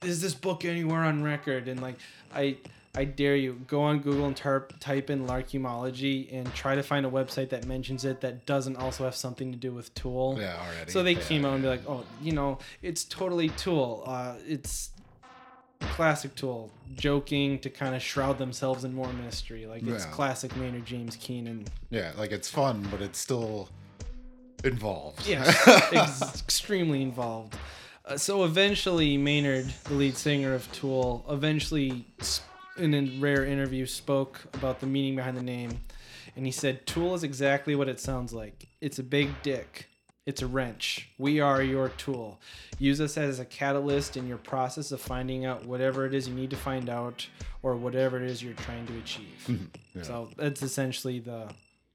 is this book anywhere on record? And like I I dare you go on Google and type in larkymology and try to find a website that mentions it that doesn't also have something to do with Tool. Yeah, already. So they Yeah, came out and be like, oh, you know, it's totally Tool. Uh, it's classic Tool, joking to kind of shroud themselves in more mystery. Like it's Yeah. classic Maynard James Keenan. Yeah, like it's fun, but it's still involved. Yeah, (laughs) ex- extremely involved. Uh, so eventually, Maynard, the lead singer of Tool, eventually, in a rare interview, spoke about the meaning behind the name, and he said, "Tool is exactly what it sounds like. It's a big dick. It's a wrench. We are your tool. Use us as a catalyst in your process of finding out whatever it is you need to find out, or whatever it is you're trying to achieve." Yeah. So that's essentially the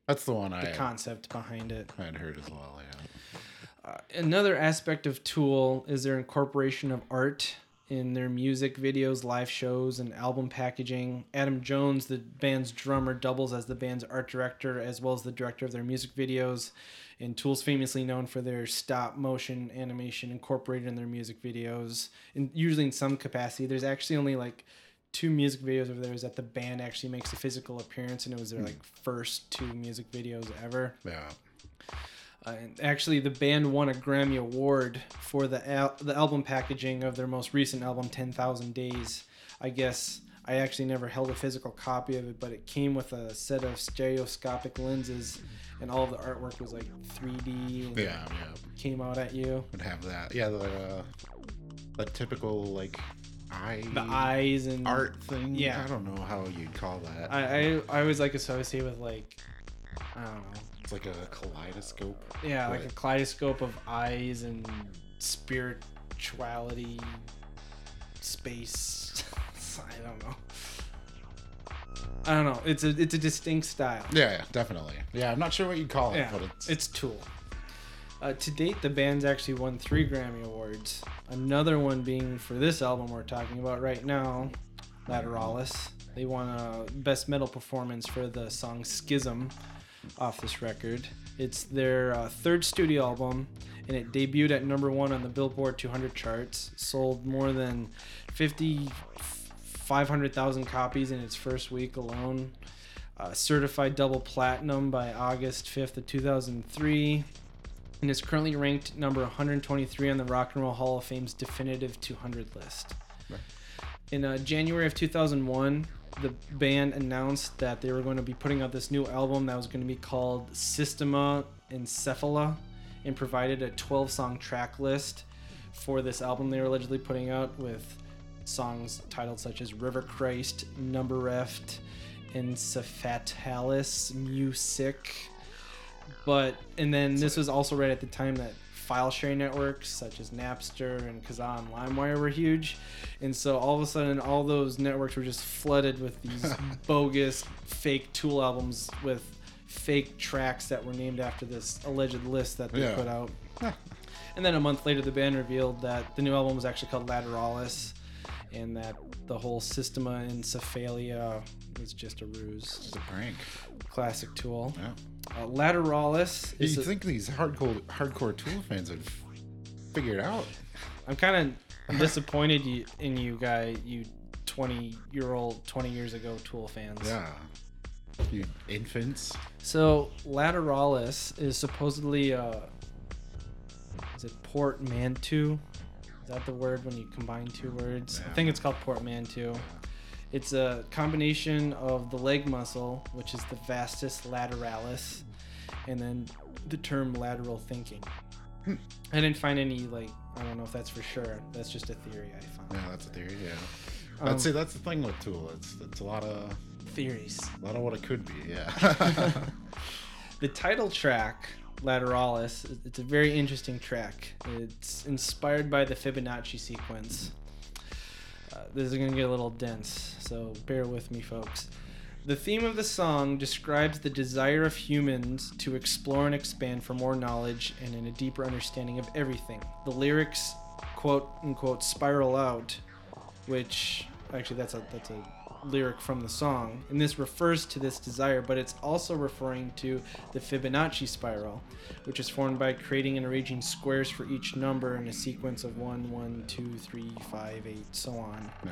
That's the one I the concept behind it. I'd heard as well. Yeah. Uh, another aspect of Tool is their incorporation of art in their music videos, live shows, and album packaging. Adam Jones, the band's drummer, doubles as the band's art director as well as the director of their music videos. And Tool's famously known for their stop motion animation incorporated in their music videos, and usually in some capacity. There's actually only like two music videos of theirs that the band actually makes a physical appearance, and it was their like first two music videos ever. Yeah. Uh, and actually, the band won a Grammy Award for the al- the album packaging of their most recent album, Ten Thousand Days. I guess I actually never held a physical copy of it, but it came with a set of stereoscopic lenses, and all of the artwork was like 3D. And Yeah, yeah. Came out at you. Would have that. Yeah, the uh, the typical like eye The eyes and art thing. Yeah. I don't know how you'd call that. I, I I always like associate with like I don't know. it's like a kaleidoscope. Yeah, like a kaleidoscope of eyes and spirituality, space. (laughs) I don't know. I don't know. It's a it's a distinct style. Yeah, yeah, definitely. Yeah, I'm not sure what you'd call it, Yeah, but it's, it's Tool. Uh, to date, the band's actually won three Grammy Awards. Another one being for this album we're talking about right now, Lateralis. They won a Best Metal Performance for the song Schism off this record. It's their uh, third studio album, and it debuted at number one on the Billboard 200 charts. Sold more than 50, 500,000 copies in its first week alone. Uh, certified double platinum by August 5th of 2003 and is currently ranked number 123 on the Rock and Roll Hall of Fame's definitive 200 list. Right. In uh, January of 2001, the band announced that they were going to be putting out this new album that was going to be called Systema Encephala and provided a 12 song track list for this album they were allegedly putting out with songs titled such as River Christ, Number Reft, Encephatalis Music. But and then this was also right at the time that file sharing networks such as Napster and Kazaa and LimeWire were huge, and so all of a sudden all those networks were just flooded with these (laughs) bogus fake Tool albums with fake tracks that were named after this alleged list that they Yeah. put out. And then a month later, the band revealed that the new album was actually called Lateralis, and that the whole Systema Encephalia was just a ruse. it's a prank. Classic Tool. Yeah. Uh, Lateralis You a- think these hardcore hardcore Tool fans would figure it out? I'm kind of disappointed you, in you guy, you 20 year old, 20 years ago Tool fans. Yeah. You infants. So Lateralis is supposedly uh, is it portmanteau? Is that the word when you combine two words? I think it's called portmanteau. It's a combination of the leg muscle, which is the vastus lateralis, and then the term lateral thinking. Hmm. I didn't find any like I don't know if that's for sure. That's just a theory I found. Yeah, that's a theory. Yeah. Um, I'd say that's the thing with Tool. It's it's a lot of theories. a lot of what it could be. Yeah. (laughs) The title track Lateralis. It's a very interesting track. It's inspired by the Fibonacci sequence. Uh, this is going to get a little dense, so bear with me, folks. The theme of the song describes the desire of humans to explore and expand for more knowledge and in a deeper understanding of everything. The lyrics, quote unquote, spiral out, which actually that's a that's a lyric from the song, and this refers to this desire, but it's also referring to the Fibonacci spiral, which is formed by creating and arranging squares for each number in a sequence of 1, 1, 2, 3, 5, 8, so on. Yeah.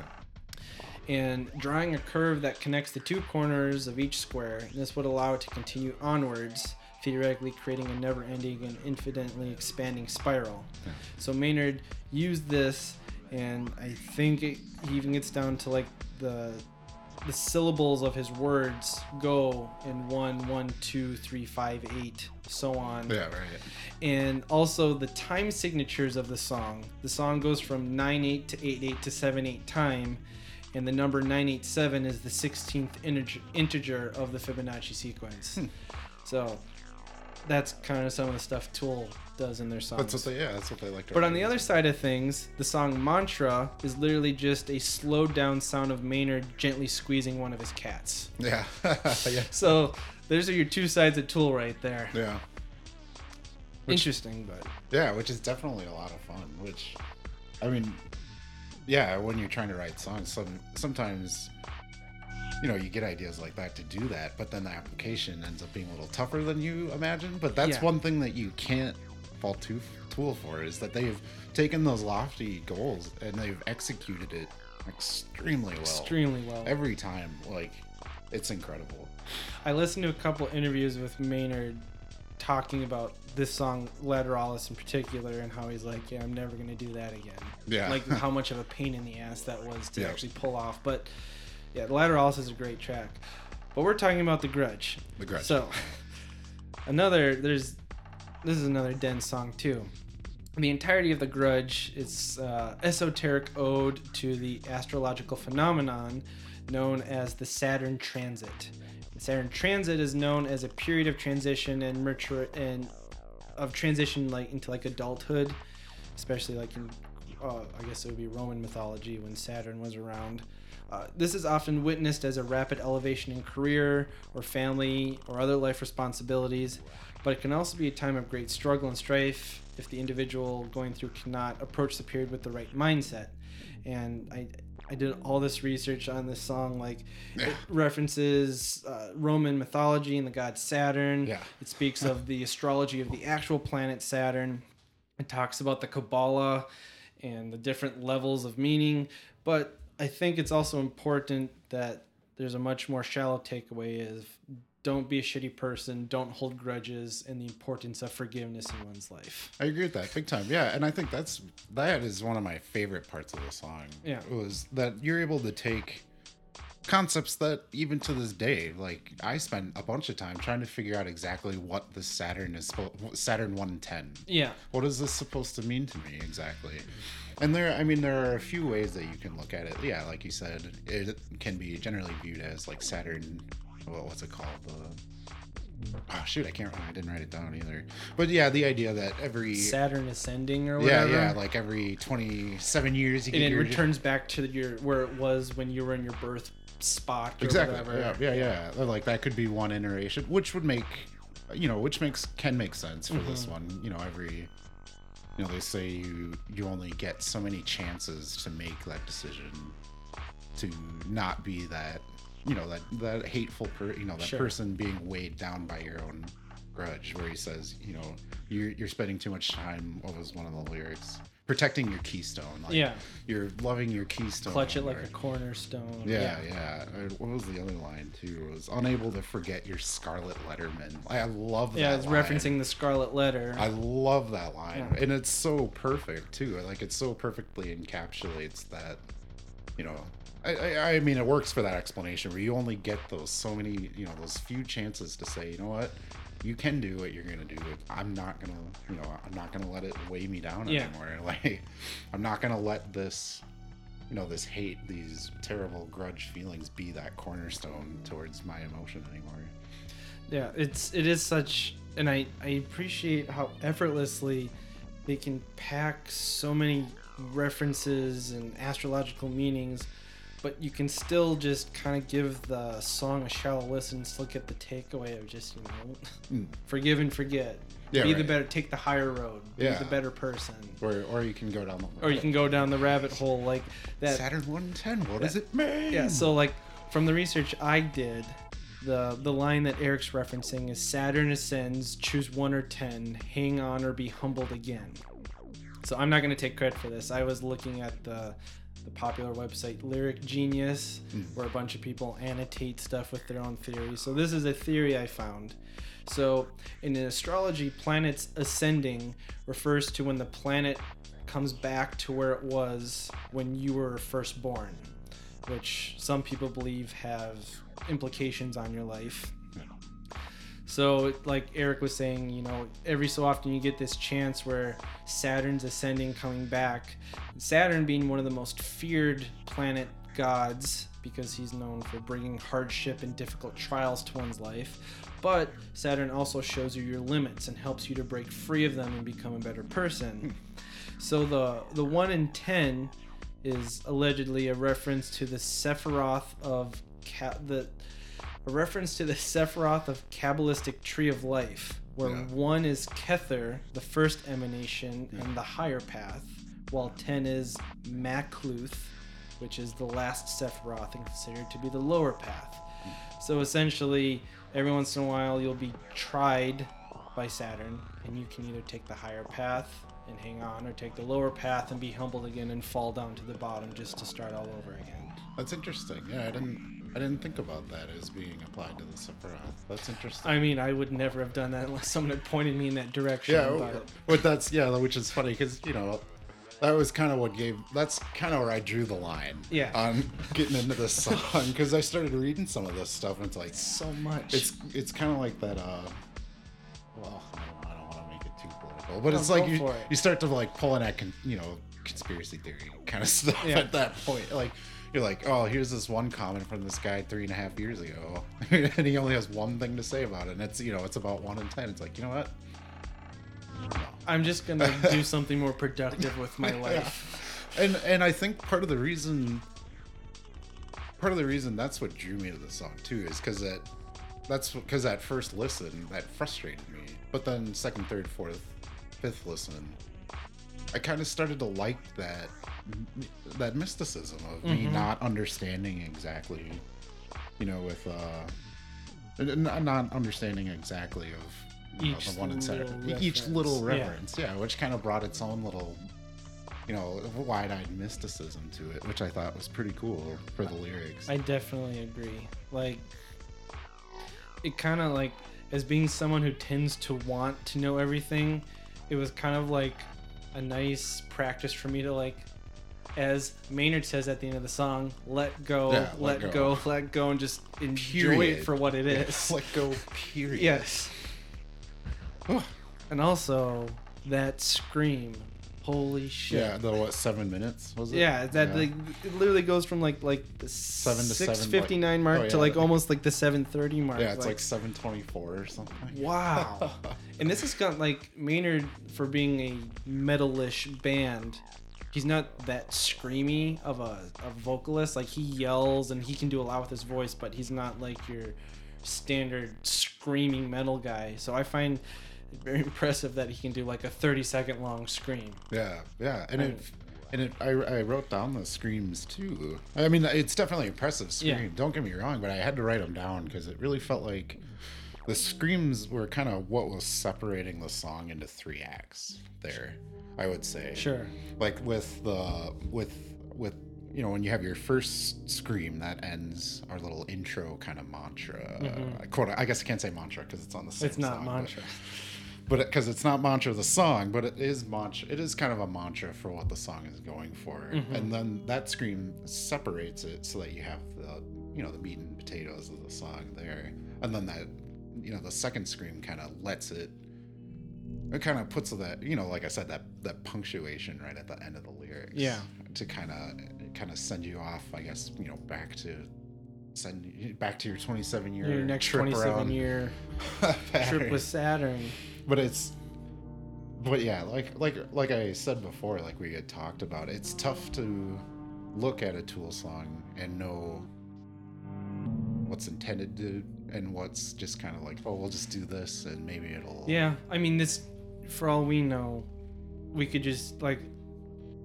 And drawing a curve that connects the two corners of each square, this would allow it to continue onwards, theoretically creating a never ending and infinitely expanding spiral. Yeah. So Maynard used this, and I think it, he even gets down to like the the syllables of his words go in one, one, two, three, five, eight, so on. Yeah, right. And also the time signatures of the song. The song goes from 9 8 to 8 8 to 7 8 time, and the number 987 is the 16th integer, integer of the Fibonacci sequence. Hmm. So that's kind of some of the stuff Tool does in their songs. That's what they. Yeah, that's what they like. To But on the other side of things, the song Mantra is literally just a slowed down sound of Maynard gently squeezing one of his cats. Yeah. (laughs) yeah. So those are your two sides of Tool right there. Yeah. Which- Interesting, but Yeah, which is definitely a lot of fun. Which, I mean, yeah, when you're trying to write songs, some sometimes, you know, you get ideas like that to do that, but then the application ends up being a little tougher than you imagine. But that's Yeah. one thing that you can't to- Tool for is that they've taken those lofty goals and they've executed it extremely well. extremely well. Every time, like, it's incredible. I listened to a couple interviews with Maynard talking about this song Lateralis in particular and how he's like, yeah, I'm never gonna do that again. Yeah. Like how (laughs) much of a pain in the ass that was to Yeah. actually pull off. But yeah, Lateralis is a great track. But we're talking about the Grudge. The Grudge. So another there's this is another dense song too. The entirety of the Grudge is uh, esoteric ode to the astrological phenomenon known as the Saturn transit. The Saturn transit is known as a period of transition and mature and of transition like into like adulthood, especially like in uh, I guess it would be Roman mythology when Saturn was around. Uh, this is often witnessed as a rapid elevation in career or family or other life responsibilities, but it can also be a time of great struggle and strife if the individual going through cannot approach the period with the right mindset. And I, I did all this research on this song, like it references uh, Roman mythology and the god Saturn. Yeah. It speaks of the astrology of the actual planet Saturn. It talks about the Kabbalah and the different levels of meaning. But I think it's also important that there's a much more shallow takeaway of don't be a shitty person, don't hold grudges, and the importance of forgiveness in one's life. I agree with that big time. Yeah, and I think that's that is one of my favorite parts of the song. Yeah. was that you're able to take concepts that even to this day, like I spent a bunch of time trying to figure out exactly what the Saturn is Saturn one ten. Yeah. What is this supposed to mean to me exactly? And there, I mean, there are a few ways that you can look at it. Yeah, like you said, it can be generally viewed as like Saturn. Well, what's it called? The oh shoot, I can't. I didn't write it down either. But yeah, the idea that every Saturn ascending or whatever. yeah, yeah, like every 27 years you and it your returns back to your where it was when you were in your birth spot or exactly. whatever. Yeah, yeah, yeah. Like that could be one iteration, which would make, you know, which makes can make sense for this mm-hmm. one. You know, every, you know, they say you you only get so many chances to make that decision, to not be that, you know, that that hateful per, you know, that Sure. person being weighed down by your own grudge. Where he says, you know, you're you're spending too much time. What was one of the lyrics? Protecting your keystone. Like, Yeah. You're loving your keystone. Clutch it like a cornerstone. yeah, yeah. Uh, What was the other line too? It was unable to forget your Scarlet Letterman. I love that. Yeah, it's line. referencing the Scarlet Letter. I love that line, Yeah. and it's so perfect too. Like it so perfectly encapsulates that. You know, I, I, I mean, it works for that explanation where you only get those so many, you know, those few chances to say, you know what, you can do what you're gonna do. I'm not gonna, you know, I'm not gonna let it weigh me down Yeah. anymore. (laughs) Like, I'm not gonna let this, you know, this hate, these terrible grudge feelings be that cornerstone towards my emotion anymore. Yeah, it's it is such, and I I appreciate how effortlessly they can pack so many references and astrological meanings, but you can still just kind of give the song a shallow listen, still get the takeaway of just you know, Mm. forgive and forget. Yeah, be the better, take the higher road. Be Yeah. the better person. Or, or you can go down the Or you can go down the rabbit hole like that. Saturn 110. What does it mean? Yeah, so like from the research I did, the the line that Eric's referencing is Saturn ascends, choose one or ten, hang on or be humbled again. So I'm not gonna take credit for this. I was looking at the the popular website Lyric Genius, hmm. where a bunch of people annotate stuff with their own theories. So this is a theory I found. So in astrology, planets ascending refers to when the planet comes back to where it was when you were first born which some people believe have implications on your life. So, like Eric was saying, you know, every so often you get this chance where Saturn's ascending, coming back. Saturn being one of the most feared planet gods because he's known for bringing hardship and difficult trials to one's life. But Saturn also shows you your limits and helps you to break free of them and become a better person. Hmm. So the the one in ten is allegedly a reference to the Sephiroth of Ka- the a reference to the Sephiroth of Kabbalistic Tree of Life, where Yeah. one is Kether, the first emanation hmm. and the higher path, while ten is Malkuth, which is the last Sephiroth and considered to be the lower path. Hmm. So essentially, every once in a while, you'll be tried by Saturn, and you can either take the higher path and hang on, or take the lower path and be humbled again and fall down to the bottom just to start all over again. That's interesting. Yeah, I didn't I didn't think about that as being applied to the Sephiroth. That's interesting. I mean, I would never have done that unless someone had pointed me in that direction. yeah, but but that's yeah, which is funny because you know that was kind of what gave. That's kind of where I drew the line. Yeah. On getting into this song because I started reading some of this stuff and it's like so much. it's it's kind of like that. uh Well, I don't, don't want to make it too political, but No, it's like you it. you start to like pull in that con, you know conspiracy theory kind of (laughs) stuff Yeah. at that point. Like you're like, oh, here's this one comment from this guy three and a half years ago, (laughs) and he only has one thing to say about it, and it's you know it's about one in ten. It's like you know what. I'm just gonna (laughs) do something more productive with my (laughs) life. and and I think part of the reason part of the reason that's what drew me to the song too is because that that's because that first listen that frustrated me but then second third fourth fifth listen I kind of started to like that that mysticism of me not understanding exactly you know with uh not understanding exactly of you know, Each the one in center little each reference. little Yeah. yeah which kind of brought its own little you know, wide-eyed mysticism to it, which I thought was pretty cool for the lyrics. I definitely agree. Like, it kind of like, as being someone who tends to want to know everything, it was kind of like a nice practice for me to like, as Maynard says at the end of the song, let go, Yeah, let, let go. go. let go, and just enjoy Period. it for what it is. Let go. (laughs) Period. yes. And also that scream, holy shit. Yeah. The what? Seven minutes was it? Yeah, that like it literally goes from like like the Seven to six fifty nine mark oh, to like like- almost like the seven thirty mark. Yeah, it's like, seven twenty-four or something. (laughs) wow. and this has got like Maynard for being a metalish band. He's not that screamy of a, a vocalist. Like he yells and he can do a lot with his voice, but he's not like your standard screaming metal guy. So I find very impressive that he can do like a thirty second long scream. Yeah, yeah, and it and it I, I wrote down the screams too. I mean, it's definitely impressive scream. Yeah. Don't get me wrong, but I had to write them down because it really felt like the screams were kind of what was separating the song into three acts. There, I would say. Sure. Like with the with with you know when you have your first scream that ends our little intro kind of mantra. Uh, quote. I guess I can't say mantra because it's on the same Mm-hmm. It's not song, mantra. But because it's not mantra of the song but it is mantra it is kind of a mantra for what the song is going for Mm-hmm. and then that scream separates it so that you have the you know the meat and potatoes of the song there and then that you know the second scream kind of lets it it kind of puts that you know like i said that that punctuation right at the end of the lyrics Yeah. to kind of kind of send you off i guess you know back to send back to your 27 year Your next trip 27 around year (laughs) trip with Saturn. But it's but yeah like like like i said before like we had talked about it's tough to look at a tool song and know what's intended to and what's just kind of like oh we'll just do this and maybe it'll Yeah, I mean, this, for all we know, we could just, like,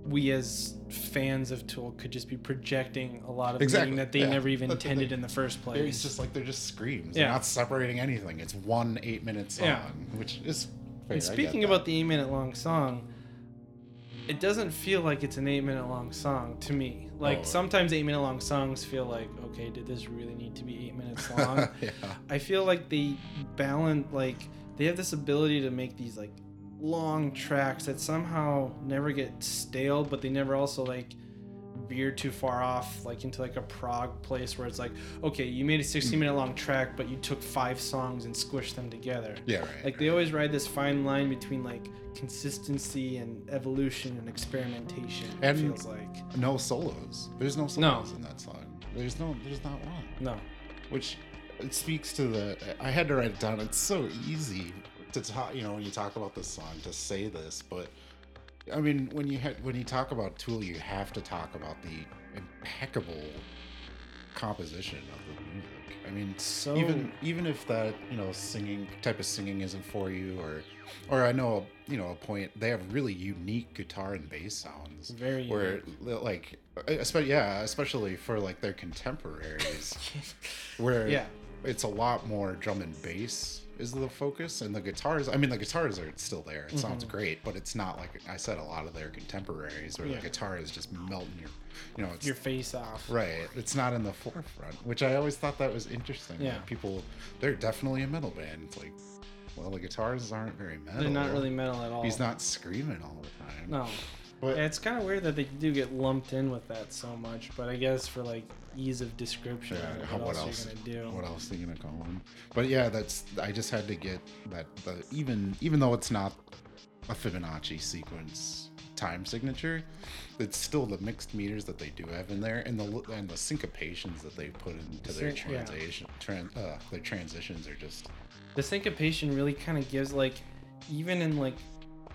we as fans of Tool could just be projecting a lot of Exactly, meaning that they yeah. never even That's intended thing. in the first place. it's just like they're just screams Yeah. they're not separating anything it's one eight minute song Yeah. which is fair, and speaking about the eight minute long song, it doesn't feel like it's an eight minute long song to me. Like Oh. sometimes eight minute long songs feel like, okay, did this really need to be eight minutes (laughs) long? yeah I feel like they balance like they have this ability to make these like long tracks that somehow never get stale, but they never also like veer too far off like into like a prog place where it's like okay you made a 60 minute long track but you took five songs and squished them together. Yeah right like they always ride this fine line between like consistency and evolution and experimentation it And- feels like. no solos. There's no. solos in that song. There's no there's not one. No. Which it speaks to the i had to write it down. It's so easy to talk you know when you talk about this song to say this but i mean when you had when you talk about tool you have to talk about the impeccable composition of the music. I mean so even even if that you know singing type of singing isn't for you or or i know you know a point they have really unique guitar and bass sounds. Very where like especially yeah especially for like their contemporaries. (laughs) Where Yeah. it's a lot more drum and bass is the focus and the guitars i mean the guitars are still there. It sounds mm-hmm. great but it's not like i said a lot of their contemporaries where Yeah. the guitar is just melting your you know it's your face off. Right. It's not in the forefront which i always thought that was interesting Yeah. that people they're definitely a metal band. It's like well the guitars aren't very metal they're not really metal at all. He's not screaming all the time. No but Yeah, it's kind of weird that they do get lumped in with that so much, but I guess for like ease of description, Yeah, what, what else, else? are you gonna do? What else are you gonna call them? But yeah, that's I just had to get that the even even though it's not a Fibonacci sequence time signature, it's still the mixed meters that they do have in there and the and the syncopations that they put into their Syn- yeah. tran, uh, their transitions are just The syncopation really kind of gives like, even in like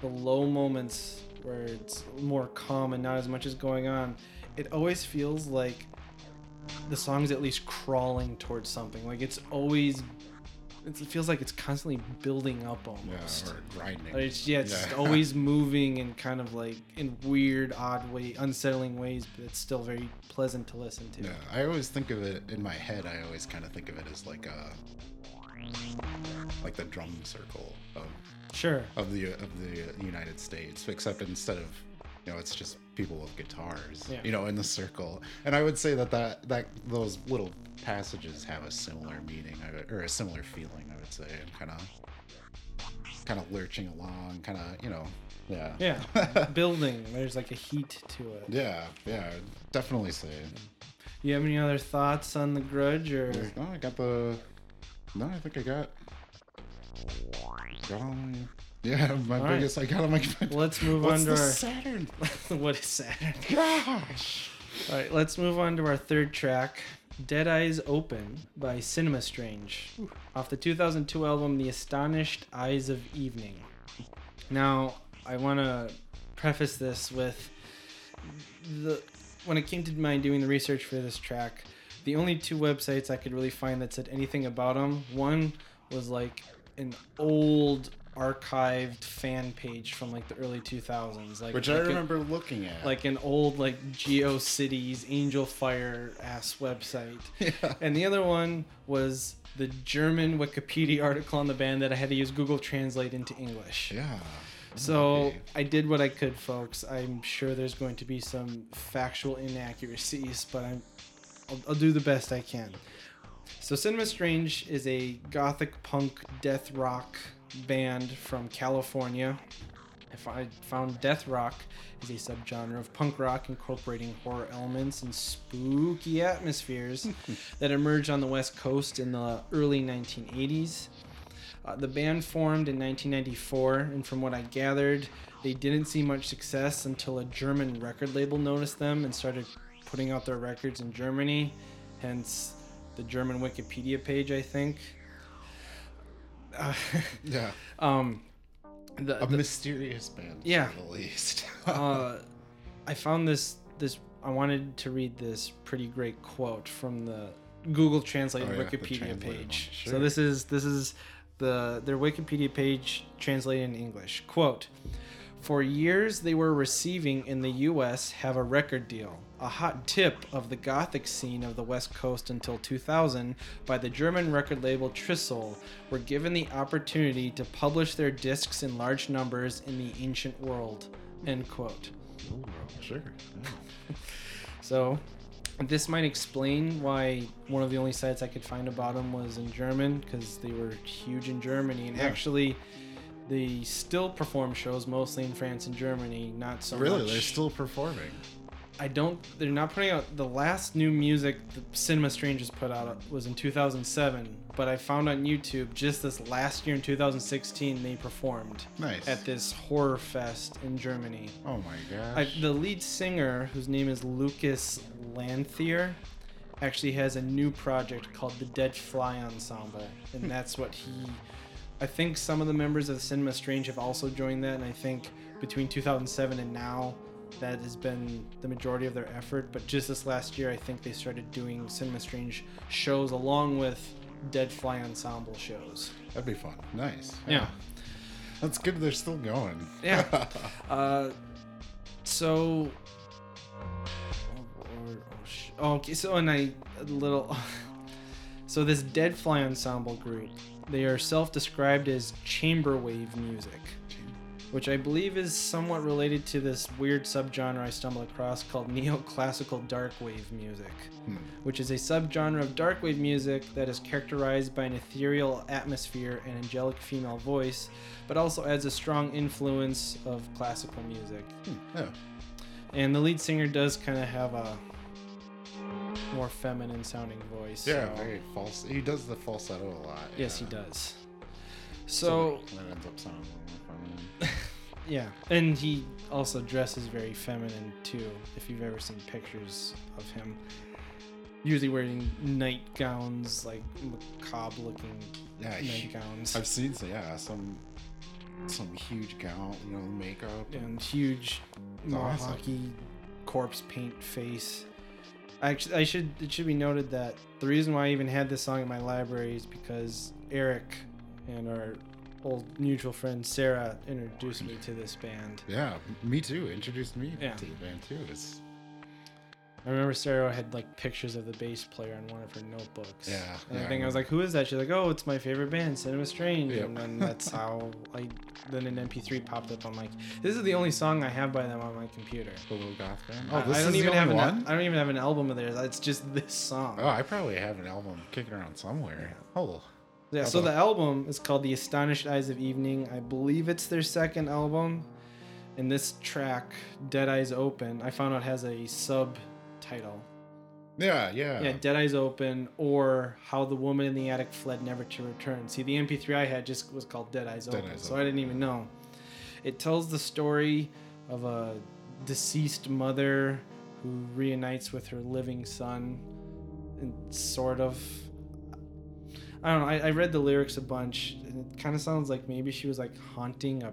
the low moments where it's more calm and not as much is going on, it always feels like the song's at least crawling towards something. Like it's always, it's, it feels like it's constantly building up almost. yeah, or grinding. Like, It's, yeah, it's just Yeah. always moving and kind of like in weird, odd way, unsettling ways, but it's still very pleasant to listen to. Yeah, I always think of it in my head. I always kind of think of it as like a like the drum circle of Sure. of the of the United States, except instead of you know it's just people with guitars, Yeah. you know, in the circle. And I would say that that that those little passages have a similar meaning or a similar feeling. I would say, and kind of kind of lurching along, kind of you know, yeah, Yeah. (laughs) Building. There's like a heat to it. yeah, yeah. Definitely say. You have any other thoughts on the grudge or Oh, I got the. No, I think I got. Got all my. Yeah, (laughs) my All right. biggest. I got all my. (laughs) let's move What's on to the our Saturn? (laughs) what is Saturn? Gosh. All right, let's move on to our third track, Dead Eyes Open by Cinema Strange, off the 2002 album The Astonished Eyes of Evening. Now, I want to preface this with the when it came to my doing the research for this track, the only two websites I could really find that said anything about them, one was like an old archived fan page from like the early 2000s like Which like I a- remember looking at. like an old like GeoCities Angel Fire ass website. (laughs) Yeah. And the other one was the German Wikipedia article on the band that I had to use Google Translate into English. Yeah. So Okay. I did what I could, folks. I'm sure there's going to be some factual inaccuracies, but I'm, I'll, I'll do the best I can. So Cinema Strange is a gothic punk death rock band from California. If I found death rock is a subgenre of punk rock incorporating horror elements and spooky atmospheres (laughs) that emerged on the West Coast in the early 1980s. Uh, the band formed in 1994, and from what I gathered, they didn't see much success until a German record label noticed them and started putting out their records in Germany. Hence, the German Wikipedia page, I think. Uh, (laughs) Yeah. um, the, A the- mysterious band. Yeah. the least. (laughs) uh, I found this this. I wanted to read this pretty great quote from the Google Translate Oh, yeah, Wikipedia page. one, So this is this is the their Wikipedia page translated in English. Quote. For years, they were receiving in the U.S. have a record deal, a hot tip of the gothic scene of the West Coast until 2000 by the German record label Trisol, were given the opportunity to publish their discs in large numbers in the ancient world. End quote. Ooh, sure. Yeah. (laughs) So, this might explain why one of the only sites I could find about them was in German because they were huge in Germany, and Yeah. actually, they still perform shows mostly in France and Germany. Not so really, much. they're still performing. I don't. They're not putting out the last new music the Cinema Strangers put out was in 2007, but I found on YouTube just this last year in 2016 they performed Nice. at this horror fest in Germany. oh my I, gosh. the lead singer, whose name is Lucas Lanthier, actually has a new project called the Dead Fly Ensemble, and that's what he. I think some of the members of Cinema Strange have also joined that, and I think between 2007 and now, that has been the majority of their effort. But just this last year, I think they started doing Cinema Strange shows along with Dead Fly Ensemble shows. That'd be fun. Nice. Yeah. That's good. They're still going. Yeah. (laughs) Uh, so. Oh, oh, okay, so and I a little. (laughs) So this Dead Fly Ensemble group, they are self-described as chamber wave music, which I believe is somewhat related to this weird subgenre I stumbled across called (laughs) neoclassical dark wave music, Hmm. which is a subgenre of dark wave music that is characterized by an ethereal atmosphere and angelic female voice, but also adds a strong influence of classical music. Hmm, Yeah. And the lead singer does kind of have a more feminine sounding voice. Yeah. so- Very false. He does the falsetto a lot. Yes, he does. So, that ends up sounding a little more feminine. (laughs) yeah, and he also dresses very feminine too. If you've ever seen pictures of him, usually wearing nightgowns, like macabre looking Yeah. he- nightgowns, I've seen so yeah some some huge gown, you know, makeup. and huge It's awesome. Corpse paint face. Actually, I should it should be noted that the reason why I even had this song in my library is because Eric and our old mutual friend Sarah introduced me to this band. Yeah, me too. Introduced me Yeah. to the band too. It's I remember Sarah had like pictures of the bass player in one of her notebooks. Yeah, And yeah, I I think I was like, "Who is that?" She's like, "Oh, it's my favorite band, Cinema Strange." Yep. And then that's how like then an MP3 popped up. I'm like, "This is the only song I have by them on my computer." the little goth band. I- Oh, this I don't is even the have only an one. I don't even have an album of theirs. It's just this song. Oh, I probably have an album kicking around somewhere. Oh, yeah. So the album is called "The Astonished Eyes of Evening." I believe it's their second album. And this track, "Dead Eyes Open," I found out has a subtitle. yeah, yeah. Yeah, Dead Eyes Open, or How the Woman in the Attic Fled Never to Return. See, the MP3 I had just was called Dead Eyes Dead Open, Eyes so Open. I didn't even know. It tells the story of a deceased mother who reunites with her living son, and sort of. I don't know. I, I read the lyrics a bunch, and it kind of sounds like maybe she was like haunting a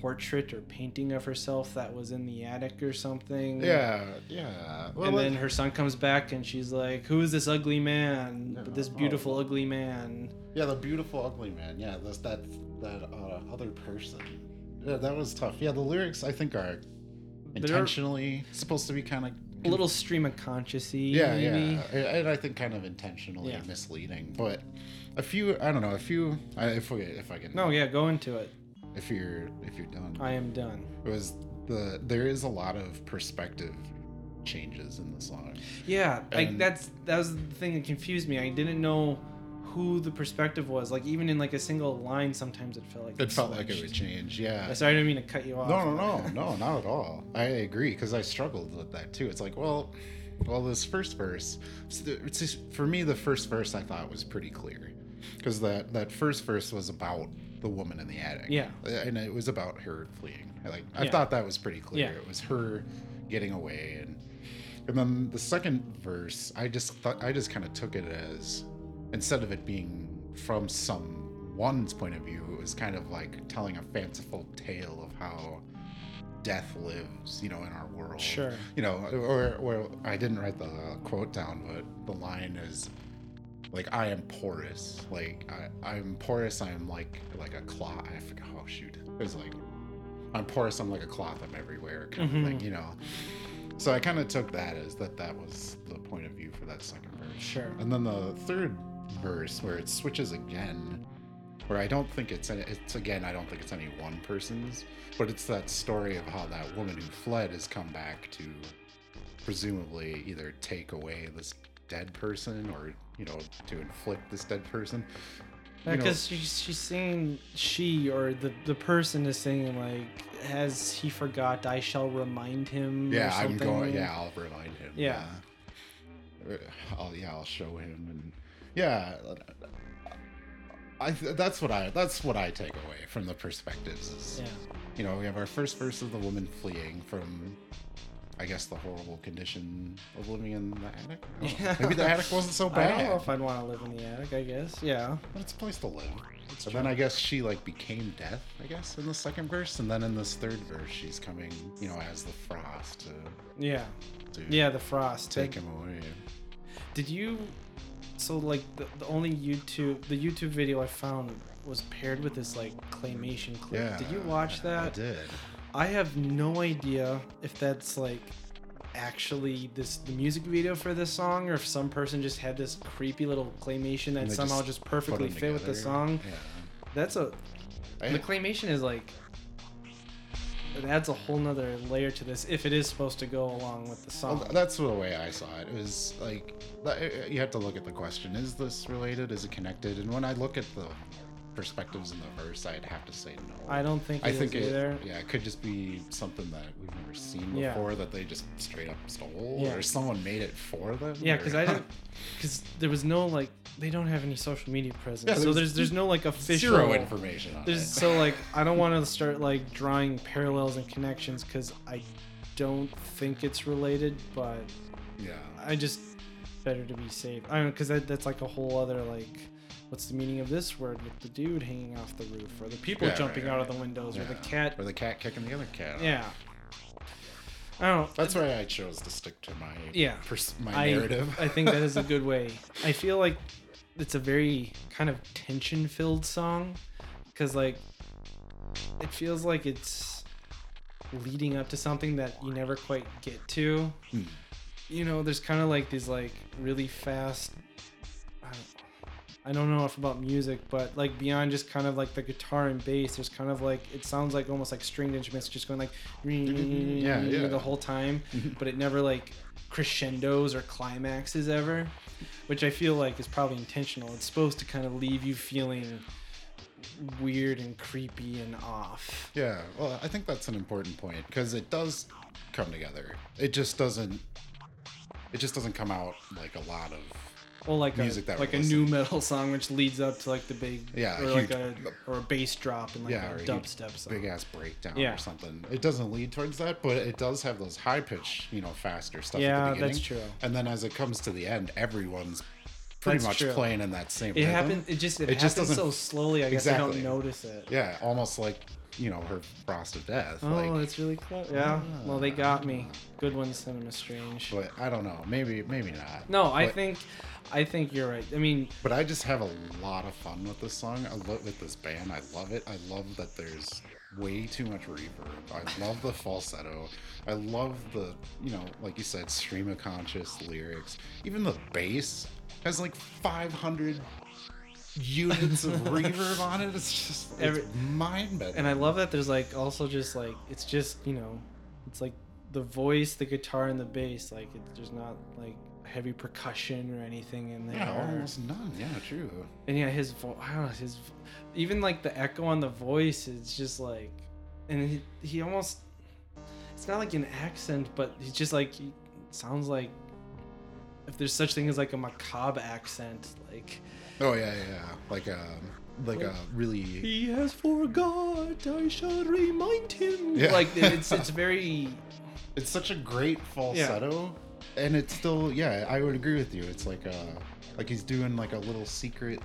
portrait or painting of herself that was in the attic or something. Yeah, yeah. Well, and then her son comes back and she's like, "Who is this ugly man? Yeah. This beautiful ugly man." yeah, the beautiful ugly man. Yeah, that's that that uh, other person. Yeah, that was tough. Yeah, the lyrics I think are intentionally supposed to be kind of A little stream of consciousy, yeah, maybe. yeah, and I think kind of intentionally Yeah. misleading. But a few, I don't know, a few. I, if we, if I can, No, yeah, go into it. If you're if you're done, I am done. it was the there is a lot of perspective changes in the song. Yeah, like that's that was the thing that confused me. I didn't know who the perspective was. Like even in like a single line, sometimes it felt like It felt like it would change. Yeah. Sorry, I didn't mean to cut you off. No, no, no, (laughs) no, not at all. I agree because I struggled with that too. It's like, well, well, this first verse, it's just, for me, the first verse I thought was pretty clear because that that first verse was about the woman in the attic. Yeah. Uh, and it was about her fleeing. I Like I Yeah. thought that was pretty clear. Yeah. It was her getting away and And then the second verse, I just thought I just kind of took it as instead of it being from someone's point of view, it was kind of like telling a fanciful tale of how death lives, you know, in our world. Sure. You know, or or I didn't write the quote down, but the line is like I am porous. Like I, I'm porous. I'm like like a cloth. I forgot. Oh shoot. It was like I'm porous. I'm like a cloth. I'm everywhere. Kind Mhm. of thing. You know. So I kind of took that as that that was the point of view for that second verse. Sure. And then the third verse where it switches again, where I don't think it's it's again I don't think it's any one person's, but it's that story of how that woman who fled has come back to presumably either take away this dead person or you know to inflict this dead person. Because she's, she's saying she or the, the person is saying like, has he forgot? I shall remind him. or yeah, I'm going. Yeah, I'll remind him. Yeah. Uh, I'll yeah, I'll show him, and yeah, I that's what I that's what I take away from the perspectives is Yeah. you know we have our first verse of the woman fleeing from. I guess the horrible condition of living in the attic. I don't know. Yeah. Maybe the attic wasn't so bad. (laughs) I don't know if I'd want to live in the attic. I guess. Yeah. but it's a place to live. So then I guess she like became death. I guess in the second verse, and then in this third verse, she's coming, you know, as the frost to, Yeah. to Yeah. The frost. take Did- him away. Did you? So like the, the only YouTube the YouTube video I found was paired with this like claymation clip. Yeah. Did you watch that? I did. I have no idea if that's like actually this the music video for this song or if some person just had this creepy little claymation that somehow just just perfectly them fit with the song. Yeah. That's a I- the claymation is like it adds a whole nother layer to this if it is supposed to go along with the well, song. that's the way I saw it. It was like you have to look at the question: Is this related? Is it connected? And when I look at the perspectives in the verse, I'd have to say no. I don't think I think it, either. yeah, it could just be something that we've never seen Yeah. before that they just straight up stole, Yeah. or someone made it for them. Yeah, because I didn't, because there was no like they don't have any social media presence, Yeah, so there's there's there's no like official zero information on There's it. so like I don't want to start like drawing parallels and connections because I don't think it's related, but yeah, I just better to be safe. I don't because that, that's like a whole other like, what's the meaning of this word with the dude hanging off the roof or the people Yeah, jumping right, out of the windows or the cat? or the cat kicking the other cat. off. Yeah. I don't. That's why I chose to stick to my Yeah. pers- my I, narrative. I think that is a good (laughs) way. I feel like it's a very kind of tension filled song because, like, it feels like it's leading up to something that you never quite get to. Hmm. You know, there's kind of like these, like, really fast. I don't, know enough about music, but like beyond just kind of like the guitar and bass, there's kind of like it sounds like almost like stringed instruments just going like (laughs) Yeah, (laughs) yeah. the whole time, (laughs) but it never like crescendos or climaxes ever, which I feel like is probably intentional. It's supposed to kind of leave you feeling weird and creepy and off. Yeah, well, I think that's an important point because it does come together. It just doesn't. It just doesn't come out like a lot of. Well, like Music a that like a new metal song, which leads up to like the big Yeah, or like huge- a or a bass drop and like yeah, a a dubstep song. Big ass breakdown Yeah. or something. It doesn't lead towards that, but it does have those high pitch, you know, faster stuff. at Yeah, the beginning. that's true. And then as it comes to the end, everyone's pretty That's much true. playing in that same. It rhythm. happened. It just it, It just doesn't- so slowly. I guess I don't notice it. Yeah, almost like you know her frost of death. Oh, like, that's really close. Yeah. Well, they got me. Good one, Cinema Strange. but I don't know. Maybe maybe not. No, I think, I think you're right. I mean, But I just have a lot of fun with this song. I love with this band. I love it. I love that there's way too much reverb. I love the falsetto. I love the, you know, like you said, stream of conscious lyrics. Even the bass has like 500 units of (laughs) reverb on it. It's just it's Every- mind bending. and I love that there's like also just like it's just you know, it's like the voice, the guitar, and the bass. Like it, there's not like heavy percussion or anything in there. yeah, almost none. Yeah, true. And yeah, his voice. I don't know his, even like the echo on the voice is just like, and he, he almost, it's not like an accent, but he's just like he sounds like, if there's such thing as like a macabre accent, like Oh yeah, yeah, yeah. Like um, like a really he has forgot, I shall remind him. Yeah. Like it's it's very (laughs) It's such a great falsetto, and it's still yeah i would agree with you it's like uh like he's doing like a little secret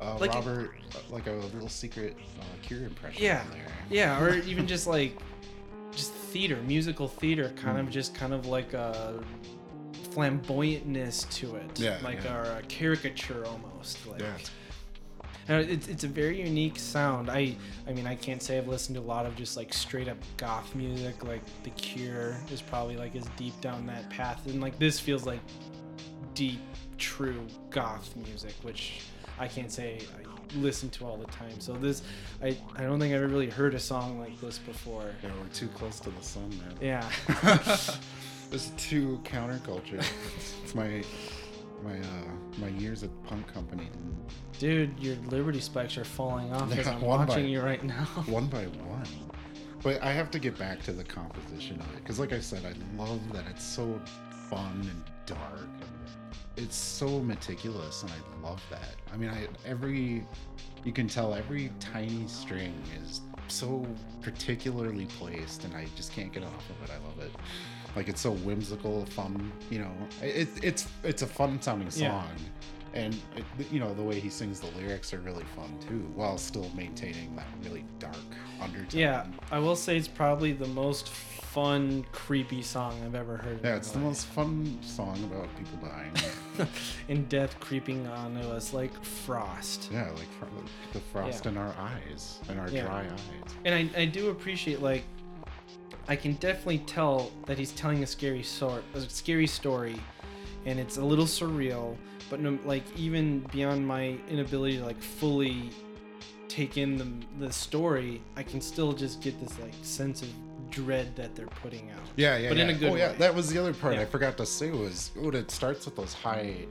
uh Like robert uh, like a little secret uh cure impression Yeah. there. Yeah, or (laughs) even just like just theater, musical theater, kind Hmm. of just kind of like a flamboyantness to it. Yeah, Like yeah. a caricature almost. Like yeah And it's, it's a very unique sound. I I mean I can't say I've listened to a lot of just like straight up goth music. Like The Cure is probably like as deep down that path, and like this feels like deep, true goth music, which I can't say I listen to all the time. So this I I don't think I've ever really heard a song like this before. yeah we're too close to the sun man Yeah. (laughs) this is too counterculture (laughs) it's my my uh my years at punk company Dude, your Liberty spikes are falling off (laughs) as I'm one by- watching you right now. (laughs) one by one. But I have to get back to the composition of it because, like I said, I love that it's so fun and dark. It's so meticulous, and I love that. I mean, I every you can tell every tiny string is so particularly placed, and I just can't get off of it. I love it. Like it's so whimsical, fun. You know, it, it's it's a fun sounding Yeah. song. And it, you know the way he sings the lyrics are really fun too, while still maintaining that really dark undertone. Yeah, I will say it's probably the most fun, creepy song I've ever heard. Yeah, it's the life. most fun song about people dying. (laughs) and death creeping onto us like frost. yeah, like fr- the frost Yeah. in our eyes, in our Yeah. dry eyes. And I, I do appreciate like I can definitely tell that he's telling a scary sort a scary story and it's a little surreal, but no, like even beyond my inability to like fully take in the the story, I can still just get this like sense of dread that they're putting out. Yeah, yeah, But yeah. in a good oh, yeah, way. that was the other part Yeah. I forgot to say was when it starts with those high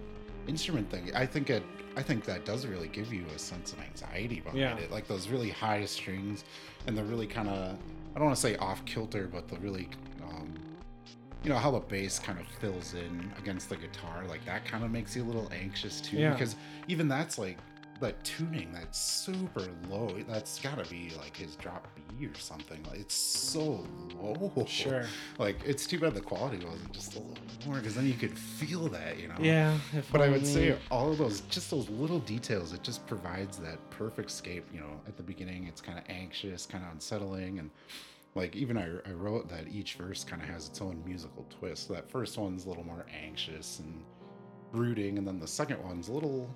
instrument thing. I think it, I think that does really give you a sense of anxiety behind Yeah. it, like those really high strings and the really kind of, I don't want to say off kilter, but the really, um, you know how the bass kind of fills in against the guitar, like that kind of makes you a little anxious too, Yeah. because even that's like that tuning that's super low. That's got to be like his drop B or something. Like it's so low. Sure. Like it's too bad the quality wasn't just a little more, because then you could feel that, you know. Yeah. But I would say all of those, just those little details, it just provides that perfect scape. You know, at the beginning, it's kind of anxious, kind of unsettling, and like even I, I wrote that each verse kind of has its own musical twist. so That first one's a little more anxious and brooding, and then the second one's a little,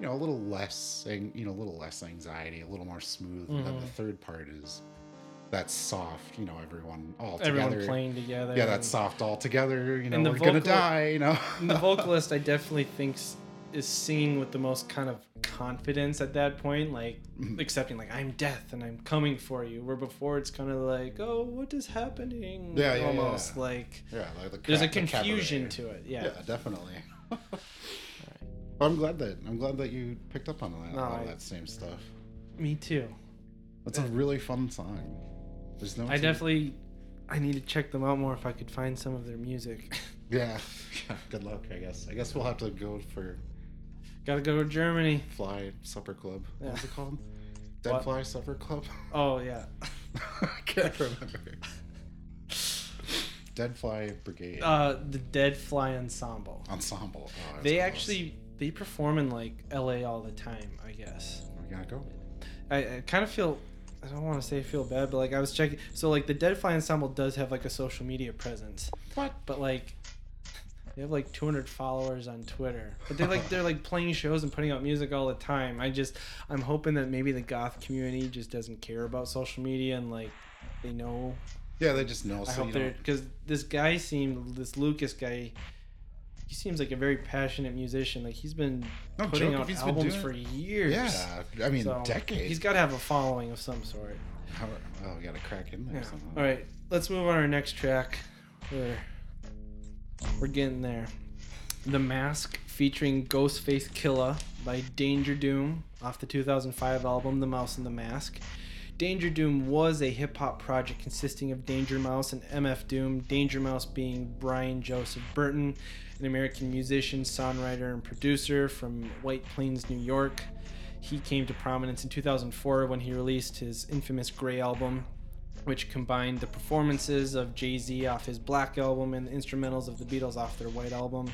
you know, a little less, you know, a little less anxiety, a little more smooth. And then the third part is that soft, you know, everyone all together. playing together. Yeah, and- that's soft all together. You know, we're gonna die. You know. And the (laughs) vocalist I definitely thinks is singing with the most kind of confidence at that point, like Mhm. accepting like I'm death and I'm coming for you. Where before it's kind of like, oh, what is happening? Yeah, yeah, almost yeah. like Yeah, like the there's a ca- the confusion to it. Yeah. Yeah, definitely. (laughs) I'm glad that I'm glad that you picked up on that, No, all I- that same stuff. Me too. That's a really fun song. There's no. I two- definitely I need to check them out more if I could find some of their music. (laughs) (laughs) Yeah. yeah. (laughs) Good luck, I guess. I guess we'll have to go for Gotta go to Germany. Fly Supper Club. Yeah. was it called? Dead What? Fly Supper Club. Oh yeah. I can't remember. Dead Fly Brigade Uh, the Dead Fly Ensemble. Ensemble. Oh, They close. actually they perform in like LA all the time, I guess. We gotta go. I, I kind of feel I don't want to say feel bad, but like I was checking. So like the Dead Fly Ensemble does have like a social media presence, What? but like they have like 200 followers on Twitter. But they're like they're like playing shows and putting out music all the time. I just I'm hoping that maybe the goth community just doesn't care about social media and like they know. Yeah, they just know. I So hope they're because this guy seemed this Lucas guy. He seems like a very passionate musician. Like he's been No putting joke, out albums for years. Yeah, I mean So, decades. He's got to have a following of some sort. How, oh, we gotta crack in there Yeah. somehow. All right, let's move on to our next track. We're we're getting there. The Mask featuring Ghostface Killah by Danger Doom off the 2005 album The Mouse and the Mask. Danger Doom was a hip hop project consisting of Danger Mouse and MF Doom. Danger Mouse being Brian Joseph Burton, an American musician, songwriter, and producer from White Plains, New York. He came to prominence in 2004 when he released his infamous Grey album. which combined the performances of Jay Z off his Black album and the instrumentals of the Beatles off their White album.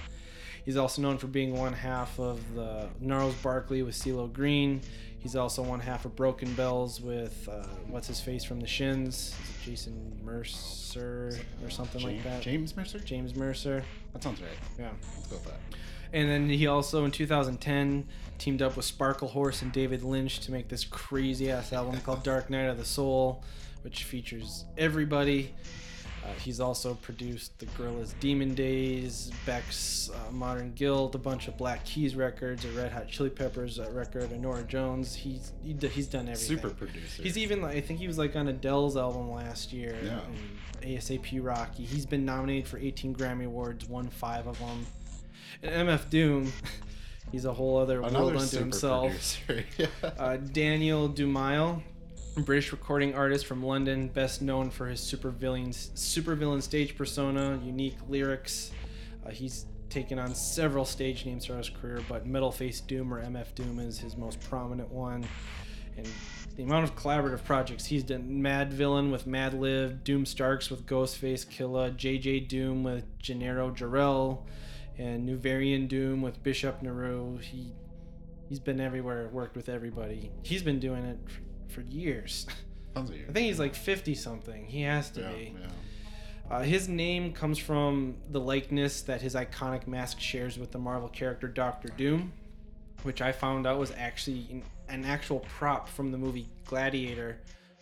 He's also known for being one half of the Gnarls Barkley with CeeLo Green. He's also one half of Broken Bells with uh, what's his face from the Shins, Is it Jason Mercer or something James, like that. James Mercer? James Mercer. That sounds right. Yeah. Let's go with that. And then he also in 2010 teamed up with Sparkle Horse and David Lynch to make this crazy ass album called Dark Night of the Soul, which features everybody. Uh, he's also produced the Gorillaz Demon Days, Beck's uh, Modern Guild, a bunch of Black Keys records, a Red Hot Chili Peppers uh, record, a Norah Jones. He's he, d- he's done everything. Super producer. He's even like I think he was like on Adele's album last year. Yeah. and ASAP Rocky. He's been nominated for 18 Grammy Awards, won five of them. And MF Doom, (laughs) he's a whole other Another world unto himself. (laughs) yeah. Uh, Daniel Dumile, British recording artist from London, best known for his supervillain supervillain stage persona, unique lyrics. Uh, he's taken on several stage names throughout his career, but Metal Face Doom or MF Doom is his most prominent one. And the amount of collaborative projects he's done Mad Villain with Mad Lib, Doom Starks with Ghostface Killah, JJ Doom with Jneiro Jarel, and Nehruvian Doom with Bishop Nehru. He he's been everywhere, worked with everybody. He's been doing it for, for years. (laughs) Sounds weird. I think he's like 50 something. He has to yeah, be. yeah. Uh, his name comes from the likeness that his iconic mask shares with the Marvel character Doctor Doom, which I found out was actually an, an actual prop from the movie Gladiator.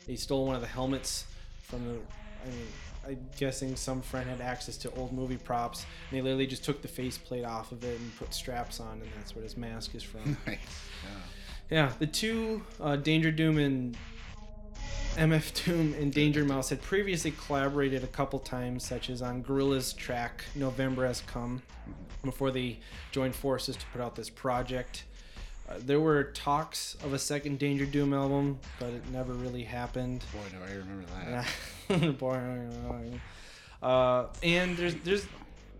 They stole one of the helmets from the. I mean, I'm guessing some friend had access to old movie props, and they literally just took the faceplate off of it and put straps on, and that's what his mask is from. (laughs) Nice. Yeah. Yeah, the two uh, Danger Doom and MF Doom and Danger Mouse had previously collaborated a couple times, such as on Gorilla's track "November Has Come," before they joined forces to put out this project. Uh, there were talks of a second Danger Doom album, but it never really happened. Boy, do I remember that. (laughs) Boring. Uh, and there's there's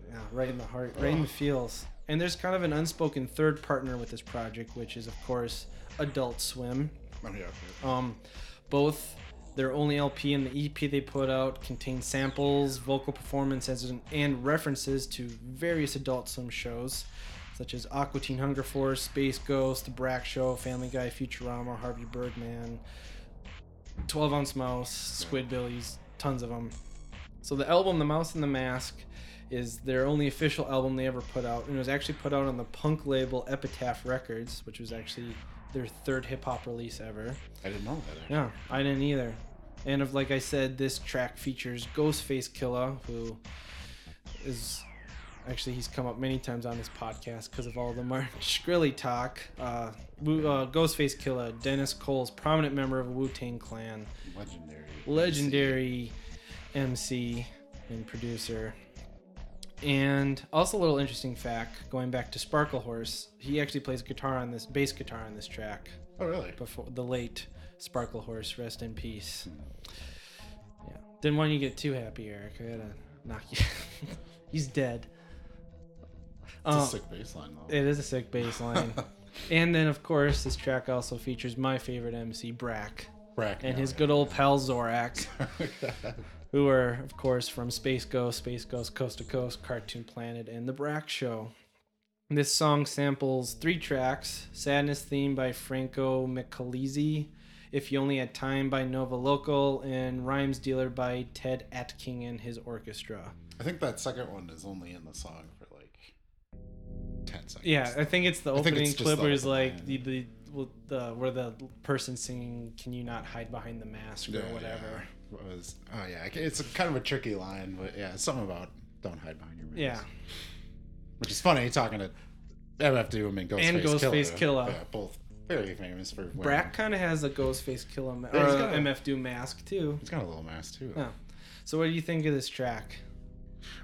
yeah, right in the heart, right in the feels. And there's kind of an unspoken third partner with this project, which is of course Adult Swim. Oh, yeah. Um, both their only LP and the EP they put out contain samples, vocal performances, and, and references to various Adult Swim shows, such as Aqua Teen Hunger Force, Space Ghost, The Brak Show, Family Guy, Futurama, Harvey Birdman, 12 Ounce Mouse, Squidbillies, tons of them. So the album, The Mouse and the Mask, is their only official album they ever put out, and it was actually put out on the punk label Epitaph Records, which was actually their third hip hop release ever. I didn't know that. Yeah, I didn't either. And of like I said, this track features Ghostface Killah, who is actually he's come up many times on this podcast because of all the (laughs) Martin Shkreli talk. Uh, Wu- uh, Ghostface Killah, Dennis Coles prominent member of Wu Tang Clan, Legendary. legendary MC and producer. And also a little interesting fact, going back to Sparkle Horse, he actually plays guitar on this bass guitar on this track Oh, really? before the late Sparkle Horse, rest in peace. Yeah, didn't want you to get too happy, Eric. I gotta knock you. (laughs) He's dead. It's Um, a sick bass line, though. it is a sick bass line. (laughs) and then, of course, this track also features my favorite MC, Brak, Brak, and yeah, his yeah. good old pal Zorak, (laughs) who are, of course, from Space Ghost, Space Ghost, Coast to Coast, Cartoon Planet, and The Brak Show. This song samples three tracks Sadness Theme by Franco Micalizzi, If You Only Had Time by Nova Local, and Rhymes Dealer by Ted Atking and his orchestra. I think that second one is only in the song for like 10 seconds. Yeah, I think it's the opening it's clip where it's like the, the, the where the person singing "Can you not hide behind the mask" or Yeah, whatever. yeah. Was, oh, yeah. It's a, kind of a tricky line, but yeah, something about don't hide behind your mask. Yeah. Which is funny, talking to MF Doom and Ghostface And Ghostface Killah. Killah. Yeah, both very famous for wearing- Brak kind of has a Ghostface Killah ma- Yeah, or he's a MF Doom mask too. He's got a little mask, too. Yeah. So what do you think of this track?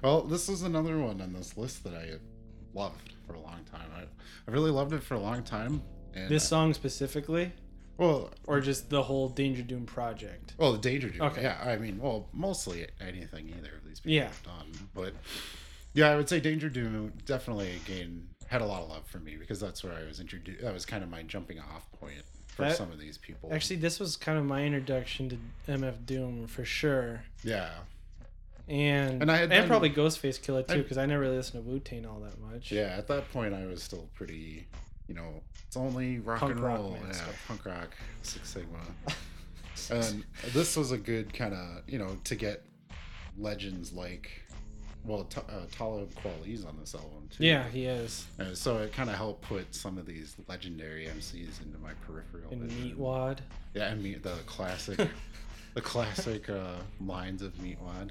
Well, this is another one on this list that I loved for a long time. I, I really loved it for a long time. And This uh, song specifically, well, or just the whole Danger Doom project? well, the Danger Doom. Okay. Yeah, I mean, well, mostly anything either of these people Yeah. have done. But yeah, I would say Danger Doom definitely again had a lot of love for me because that's where I was introduced. That was kind of my jumping off point for That- some of these people. Actually, this was kind of my introduction to MF Doom for sure, yeah, and And I had done- probably Ghostface Killah too, I- because I never really listened to Wu Tang all that much. yeah. At that point, I was still pretty, you know, it's only rock Punk and rock, roll. man, yeah, stuff. punk rock, Six Sigma. (laughs) and this was a good kind of, you know, to get legends like, well, T- uh, Talib Kweli's on this album too. Yeah, he is. And so it kind of helped put some of these legendary MCs into my peripheral. And vision. Meatwad. Yeah, and meat the classic, (laughs) the classic uh, lines of Meatwad.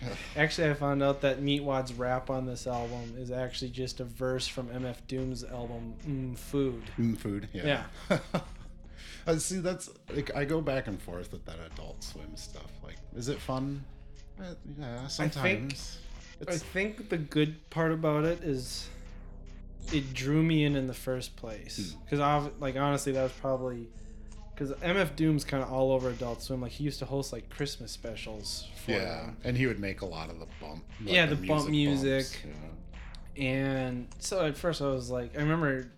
(laughs) Actually, I found out that Meatwad's rap on this album is actually just a verse from MF Doom's album mm, Food. Mm, food, yeah. (laughs) Uh, see, that's like I go back and forth with that Adult Swim stuff. Like, is it fun? Uh, yeah, sometimes. I It's, think the good part about it is it drew me in in the first Hmm. place. Because, like, honestly, that was probably. Because MF Doom's kind of all over Adult Swim. Like, he used to host, like, Christmas specials for yeah, them. and he would make a lot of the bump. like, Yeah, the bump music. bumps, yeah. And so at first I was like, I remember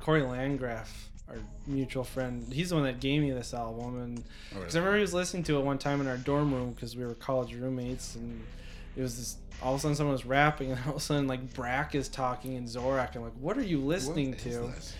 Corey Landgraf, our mutual friend, he's the one that gave me this album. And Oh, because I remember he was listening to it one time in our dorm room because we were college roommates. And it was this, all of a sudden someone was rapping, (laughs) and all of a sudden, like, Brak is talking and Zorak. I'm like, what are you listening What is to? this?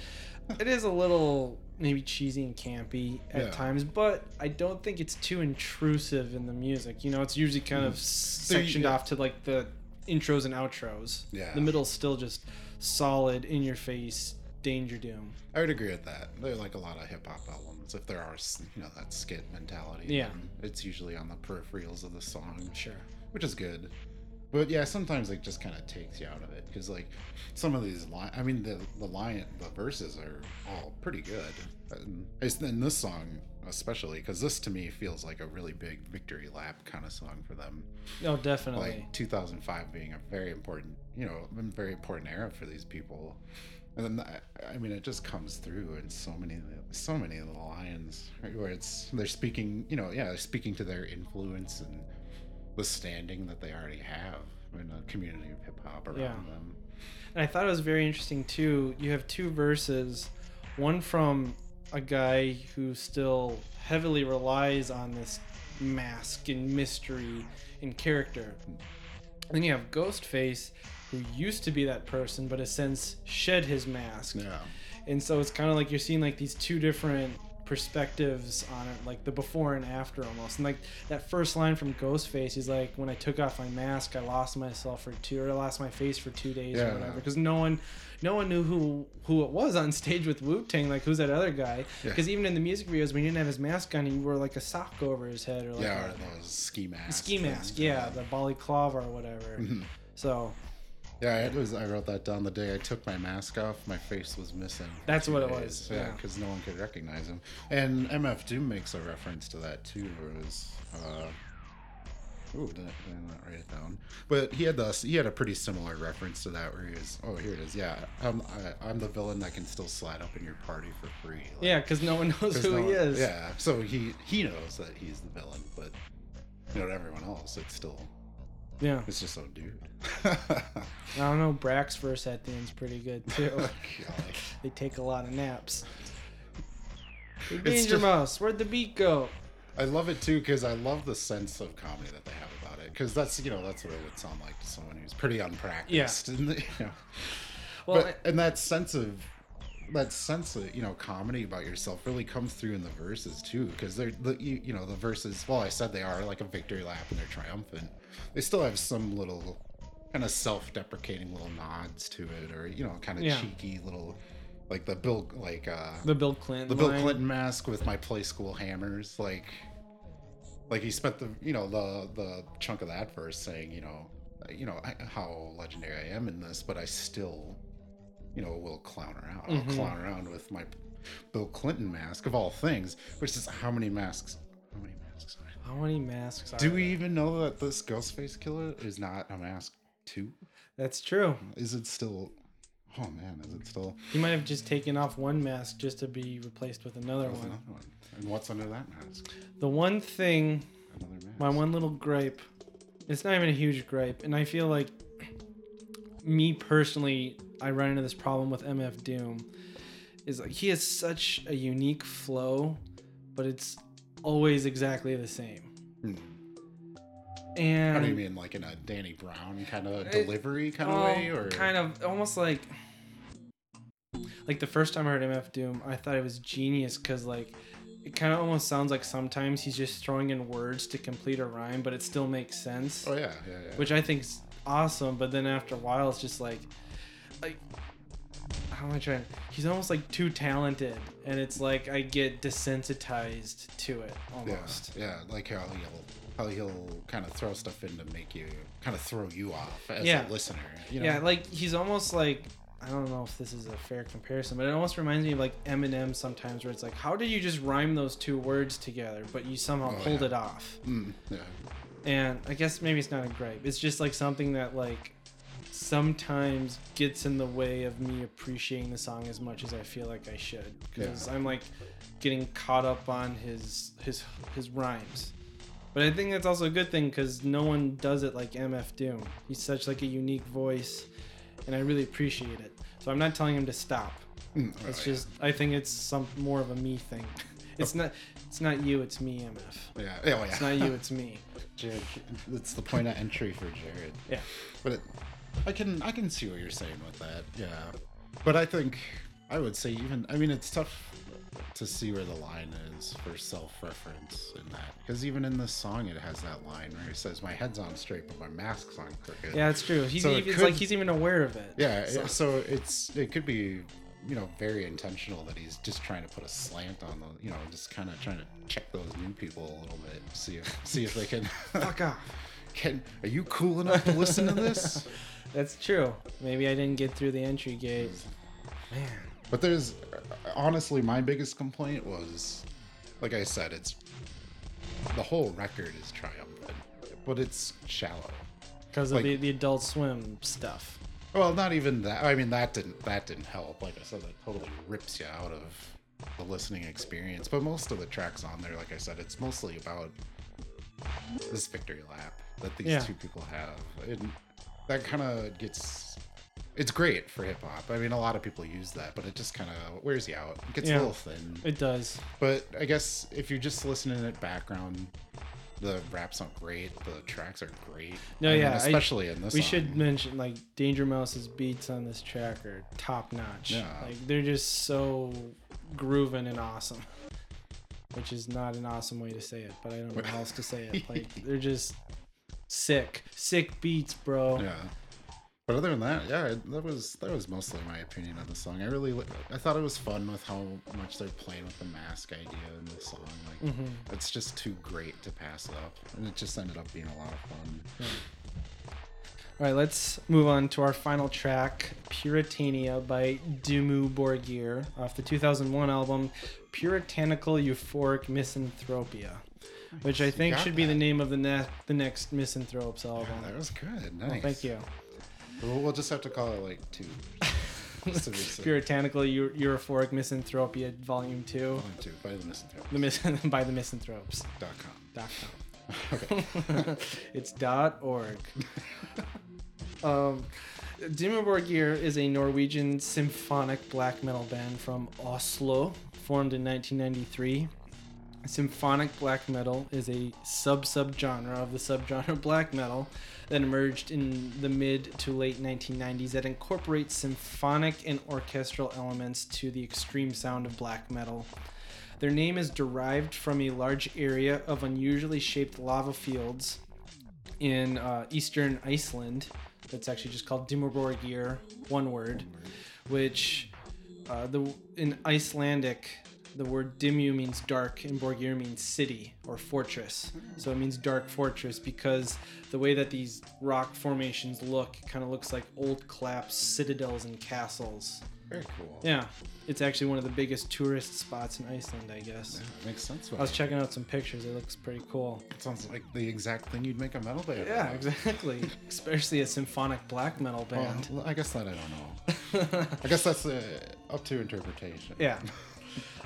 it is a little maybe cheesy and campy at Yeah. times, but I don't think it's too intrusive in the music. You know, it's usually kind of mm. sectioned yeah. off to like the intros and outros. Yeah. The middle's still just solid, in your face, Danger Doom. I would agree with that. They're like a lot of hip hop albums. If there are, you know, that skit mentality, Yeah. it's usually on the peripherals of the song. Sure. which is good. But yeah, sometimes it just kind of takes you out of it because like some of these line, I mean the the lion the verses are all pretty good. And it's in this song especially because this to me feels like a really big victory lap kind of song for them. Oh, definitely. Like 2005 being a very important, you know, a very important era for these people. And then I- I mean, it just comes through in so many, so many of the lines right, where it's they're speaking, you know, yeah, they're speaking to their influence and the standing that they already have in a community of hip hop around Yeah. them. And I thought it was very interesting too. You have two verses, one from a guy who still heavily relies on this mask and mystery and character. And then you have Ghostface, who used to be that person, but has since shed his mask. Yeah, And so it's kind of like you're seeing like these two different perspectives on it, like the before and after almost. And like that first line from Ghostface, he's like, "When I took off my mask, I lost myself for two, or I lost my face for two days, Yeah. or whatever." Because no one, no one knew who who it was on (laughs) stage with Wu Tang. Like, who's that other guy? Yeah. Because even in the music videos, when he didn't have his mask on, he wore like a sock over his head, or like yeah, a, or those ski masks. ski mask. Yeah, the balaclava or whatever. Mhm. So Yeah, it was. I wrote that down the day I took my mask off. My face was missing. That's what it days. was, Yeah, yeah. because no one could recognize him. And MF Doom makes a reference to that too. Where it was. Uh, Ooh, did I, did I not write it down? But he had the he had a pretty similar reference to that where he was. Oh, here it is. Yeah, I'm I, I'm the villain that can still slide up in your party for free. Like, yeah, because no one knows (laughs) who no he one- is. Yeah, so he he knows that he's the villain, but you know, to everyone else, it's still yeah. it's just so dude. (laughs) I don't know. Brak's verse at the end's pretty good too. (laughs) Oh, God. (laughs) they take a lot of naps. Hey, It's Danger just- Mouse, where'd the beat go? I love it too because I love the sense of comedy that they have about it. Because that's you know that's what it would sound like to someone who's pretty unpracticed. And, you know. Well, but and that sense of that sense of you know comedy about yourself really comes through in the verses too. Because they're the you, you know the verses. Well, I said they are like a victory lap and they're triumphant. They still have some little kind of self-deprecating little nods to it, or you know kind of Yeah. cheeky little like the Bill like uh the Bill Clinton. the Bill line. Clinton mask with my play school hammers, like, like he spent the you know the the chunk of that verse saying you know you know I- how legendary I am in this, but I still you know will clown around. Mhm. I'll clown around with my Bill Clinton mask of all things, which is how many masks? How many masks? How many masks are Do there? we even know that this Ghostface Killah is not a mask too? That's true. Is it still? Oh man, is it still? He might have just taken off one mask just to be replaced with another There's one. another one. And what's under that mask? The one thing, Another mask. my one little gripe, it's not even a huge gripe, and I feel like me personally, I run into this problem with MF Doom, is like he has such a unique flow, but it's always exactly the same. Hmm. And How do you mean, like in a Danny Brown kind of uh, It- delivery kind of oh, way, or kind of almost like like the first time I heard MF Doom, I thought it was genius because like it kind of almost sounds like sometimes he's just throwing in words to complete a rhyme, but it still makes sense, Oh yeah, yeah, yeah. which I think's awesome. But then after a while, it's just like like how am I trying? He's almost like too talented, and it's like I get desensitized to it yeah, almost. yeah, like how he'll how he'll kind of throw stuff in to make you kind of throw you off as Yeah. a listener. You know? Yeah, like he's almost like I don't know if this is a fair comparison, but it almost reminds me of like Eminem sometimes, where it's like, how did you just rhyme those two words together, but you somehow Oh, pulled yeah. it off? Mm, yeah. And I guess maybe it's not a gripe. It's just like something that like sometimes gets in the way of me appreciating the song as much as I feel like I should, because Yeah. I'm like getting caught up on his his his rhymes. But I think that's also a good thing because no one does it like MF Doom. He's such like a unique voice, and I really appreciate it. So I'm not telling him to stop. Mm, It's oh, just I think it's some more of a me thing. (laughs) It's not it's not you, it's me, MF. yeah, yeah, oh, yeah. It's not you, it's me. (laughs) Jared, it's the point of entry for Jared. Yeah. But it, I can I can see what you're saying with that. Yeah. But I think I would say even I mean it's tough to see where the line is for self-reference in that because even in this song it has that line where he says my head's on straight but my mask's on crooked. Yeah, it's true. He's So it even, it's could- like he's even aware of it. Yeah, So- so, it's it could be you know very intentional that he's just trying to put a slant on the you know just kind of trying to check those new people a little bit see if see if they can (laughs) Fuck off. can are you cool enough to listen to this (laughs) That's true. Maybe I didn't get through the entry gate. Mm. Man. But there's honestly my biggest complaint was like I said it's the whole record is triumphant but it's shallow Because of Like- the, the adult swim stuff. Well, not even that. I mean, that didn't that didn't help. Like I said, that totally rips you out of the listening experience. But most of the tracks on there, like I said, it's mostly about this victory lap that these Yeah. two people have, and that kind of gets. It's great for hip hop. I mean, a lot of people use that, but it just kind of wears you out. It gets Yeah. a little thin. It does. But I guess if you're just listening at background, the raps aren't great. The tracks are great. No, I mean, yeah, I- especially in this. We song. should mention like Danger Mouse's beats on this track are top notch. Yeah. Like they're just so grooving and awesome. Which is not an awesome way to say it, but I don't know how else to say it. (laughs) Like they're just sick. Sick beats, bro. Yeah. But other than that, yeah, that was that was mostly my opinion of the song. I really I thought it was fun with how much they're playing with the mask idea in the song. Like Mhm. it's just too great to pass up, and it just ended up being a lot of fun. All right, let's move on to our final track, Puritania by Dimmu Borgir, off the 2001 album Puritanical Euphoric Misanthropia, which I think should be the name of the ne- the next Misanthropes album. Yeah, that was good. Nice. thank you. We'll, we'll just have to call it like two. (laughs) Puritanical Eu- Euphoric Misanthropia, Volume 2, One, two, by the misanthropes. the mis- (laughs) by the Misanthropes. dot com. Dot com. (laughs) Okay. it's dot org. Um, Dimmu Borgir is a Norwegian symphonic black metal band from Oslo, formed in 1993. Symphonic black metal is a sub sub genre of the subgenre black metal that emerged in the mid to late 1990s that incorporates symphonic and orchestral elements to the extreme sound of black metal. Their name is derived from a large area of unusually shaped lava fields in uh, eastern Iceland. That's actually just called Dimmuborgir, one word, which uh, the in Icelandic the word Dimmu means dark and Borgir means city or fortress. So it means dark fortress because the way that these rock formations look kind of looks like old collapsed citadels and castles. Very cool. Yeah, it's actually one of the biggest tourist spots in Iceland, I guess. Yeah, makes sense. I was checking out some pictures. It looks pretty cool. It sounds like the exact thing you'd make a metal band. Yeah, out of. exactly. (laughs) Especially a symphonic black metal band. well, I guess that I don't know. (laughs) I guess that's uh, up to interpretation. yeah. (laughs)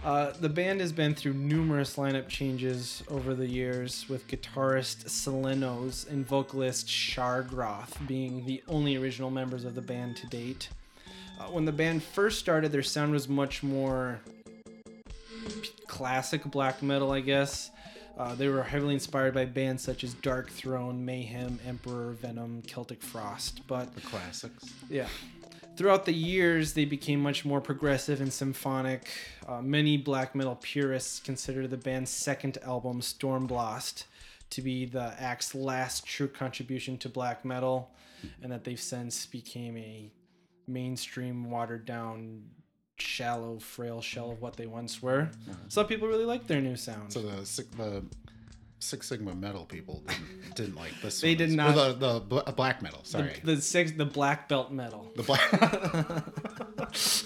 Uh, the band has been through numerous lineup changes over the years, with guitarist Silenoz and vocalist Shagrath being the only original members of the band to date. Uh, when the band first started, their sound was much more classic black metal, I guess. Uh, they were heavily inspired by bands such as Darkthrone, Mayhem, Emperor, Venom, Celtic Frost. But The classics. yeah. Throughout the years, they became much more progressive and symphonic. Uh, many black metal purists consider the band's second album, Stormblast, to be the act's last true contribution to black metal, and that they've since became a mainstream, watered down, shallow, frail shell of what they once were. Some people really like their new sound. So the the Six Sigma metal people didn't, (laughs) didn't like this. They one. did Or not- The, the bl- black metal. Sorry. the, the six, the black belt metal. The black.